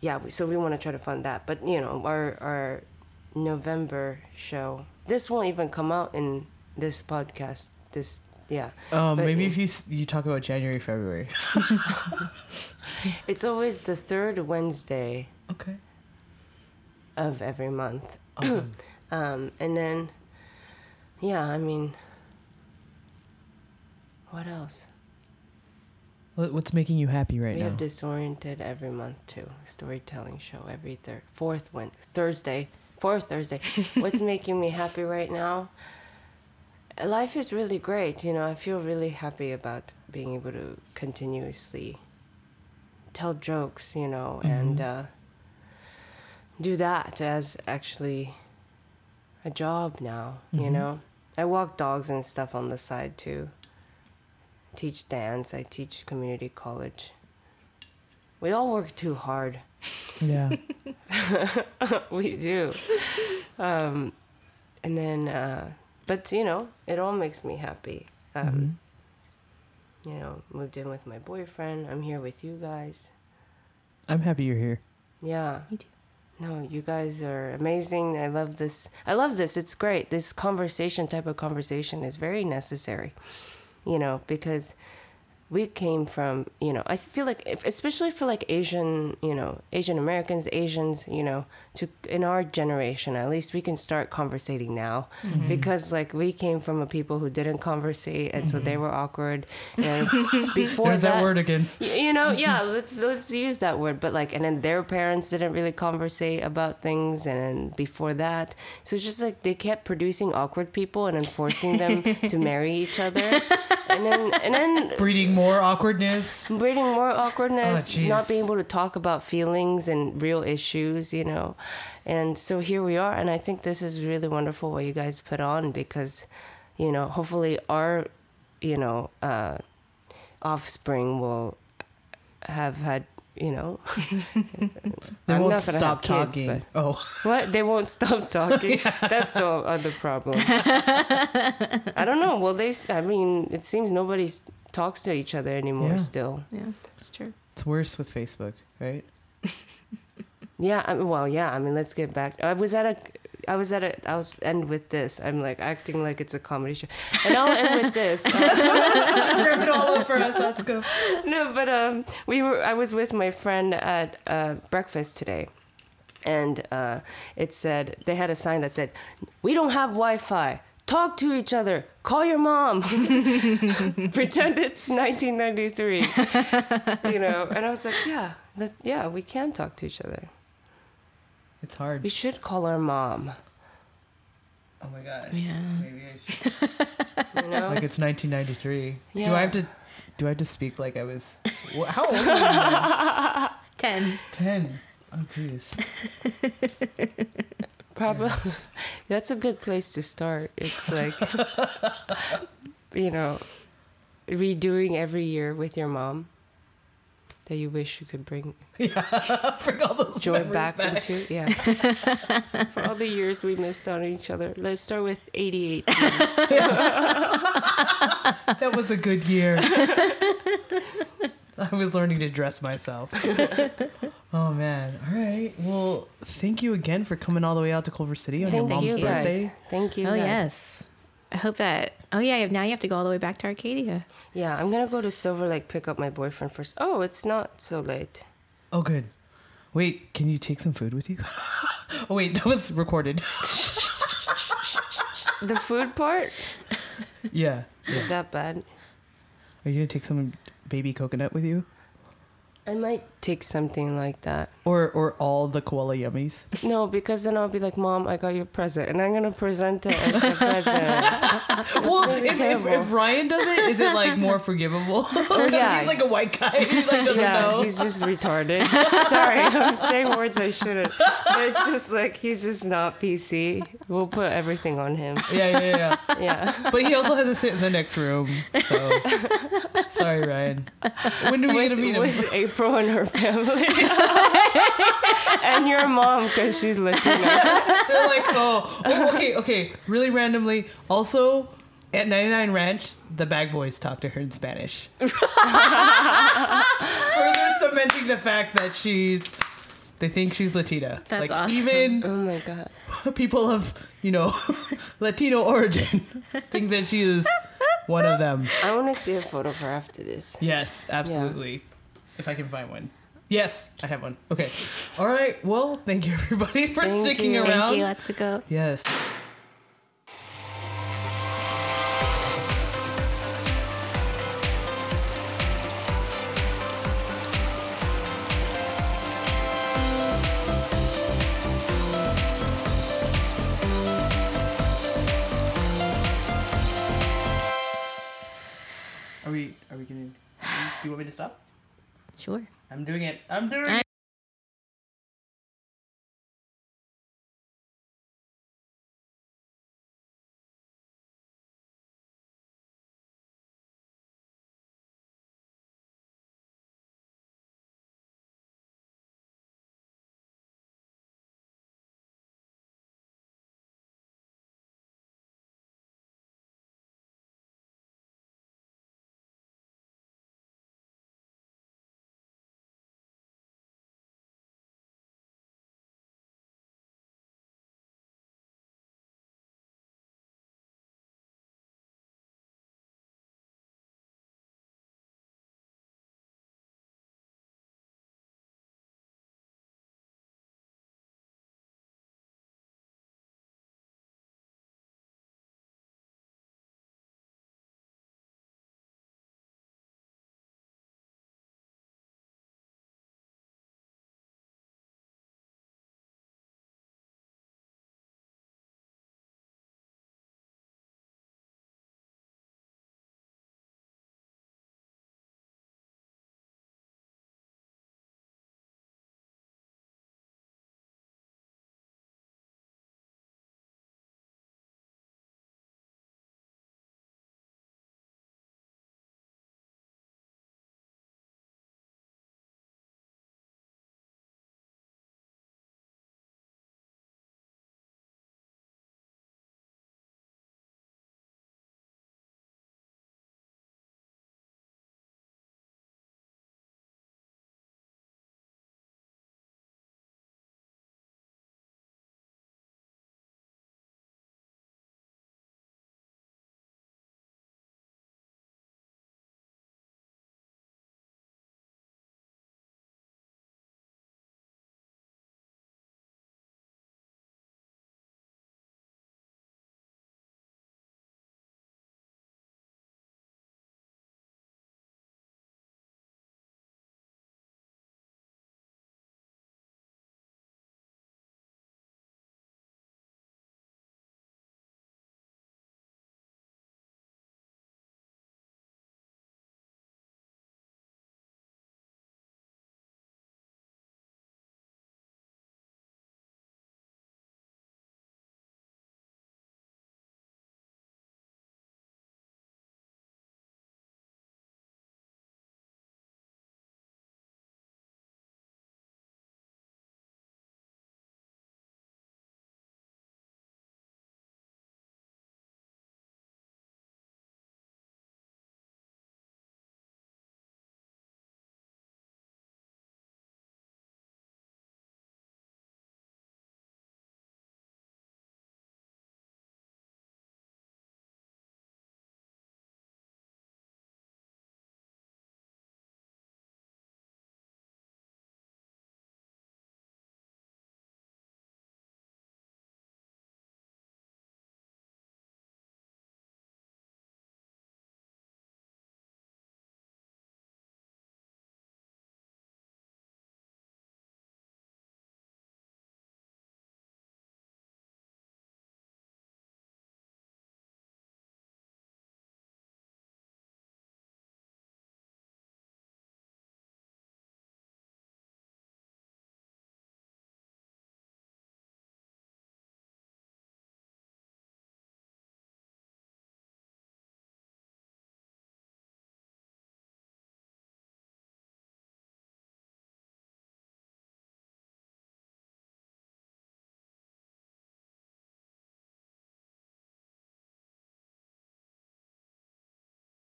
yeah, we- so we want to try to fund that. But, you know, our, our November show, this won't even come out in this podcast. This, yeah. Um, But- maybe if you you talk about January, February. It's always the third Wednesday Okay. of every month. Awesome. Um, and then, yeah, I mean, what else? What's making you happy right we now? We have Disoriented every month too. Storytelling show every third, fourth Wed Thursday. Fourth Thursday. What's making me happy right now? Life is really great. You know, I feel really happy about being able to continuously tell jokes. You know, and uh, do that as actually a job now. You know, I walk dogs and stuff on the side too teach dance. I teach community college. We all work too hard. yeah. we do. Um, and then, uh, but you know, it all makes me happy. Um, You know, moved in with my boyfriend. I'm here with you guys. I'm happy you're here. Yeah. Me too. No, you guys are amazing. I love this. I love this. It's great. This conversation type of conversation is very necessary. You know, because we came from you know i feel like if, especially for like asian you know asian americans asians you know to in our generation at least we can start conversating now Mm-hmm. because like we came from a people who didn't conversate and so they were awkward and before Mm-hmm. There's that, that word again. You know yeah let's let's use that word but like and then their parents didn't really conversate about things and then before that so it's just like they kept producing awkward people and then forcing them to marry each other and then and then Breeding more awkwardness. breeding more awkwardness Oh, not being able to talk about feelings and real issues you know. And so here we are and i think this is really wonderful what you guys put on because you know hopefully our you know uh offspring will have had you know. They I'm won't stop kids, talking. but- Oh, what? They won't stop talking? That's the other problem. I don't know. Well they i mean it seems nobody s- talks to each other anymore Yeah. still Yeah, that's true. it's worse with Facebook, right? Yeah, I mean, well, yeah. I mean, let's get back. I was at a, I was at a. I'll end with this. I'm like acting like it's a comedy show, and I'll end with this. Just wrap it all up for us. Let's go. no, but um, we were. I was with my friend at uh, breakfast today, and uh, it said they had a sign that said, "We don't have Wi-Fi. Talk to each other. Call your mom. Pretend it's 1993." you know, and I was like, "Yeah, that, yeah, we can talk to each other." It's hard. We should call our mom. Oh my god. Yeah. Maybe I should. You know? Like it's 1993. yeah. Do I have to? Do I have to speak like I was? Wh- How old are you? Ten. Ten. Oh jeez. Probably. That's a good place to start. It's like, you know, redoing every year with your mom that you wish you could bring Yeah. Bring all those joy memories back, into. Yeah. For all the years we missed out on each other. Let's start with 88. That was a good year. I was learning to dress myself. oh man. All right. Well, thank you again for coming all the way out to Culver City on your mom's you birthday. guys. Thank you Oh guys. yes. I hope that. Oh yeah. Now you have to go all the way back to Arcadia. Yeah, I'm going to go to Silver Lake pick up my boyfriend first. Oh, it's not so late. Oh good. Wait, can you take some food with you? oh wait, that was recorded. The food part? yeah. Is that bad? Are you gonna take some baby coconut with you? I might take something like that. Or or all the koala yummies? No, because then I'll be like, Mom, I got you a present. And I'm going to present it as a present. well, if, if, if Ryan does it, is it like more forgivable? Oh yeah. he's like a white guy. He like doesn't yeah, know. he's just retarded. Sorry, I'm saying words I shouldn't. It's just like, he's just not PC. We'll put everything on him. Yeah, yeah, yeah. Yeah. But he also has to sit in the next room. So sorry, Ryan. When are we With, gonna meet him? with April and her family. and your mom, because she's Latina. They're like, oh, oh, okay, okay. Really randomly. Also, at 99 Ranch, the bag boys talk to her in Spanish. Further cementing the fact that she's. They think she's Latina. That's like awesome. even Oh my God. people of you know Latino origin think that she is one of them. I want to see a photo of her after this. Yes, absolutely. If I can find one. Yes, I have one. Okay. All right. Well, thank you everybody for Thank sticking you. around. Thank you. Let's go. Yes. Are we? Are we gonna? Do you want me to stop? Sure. I'm doing it. I'm doing I- it.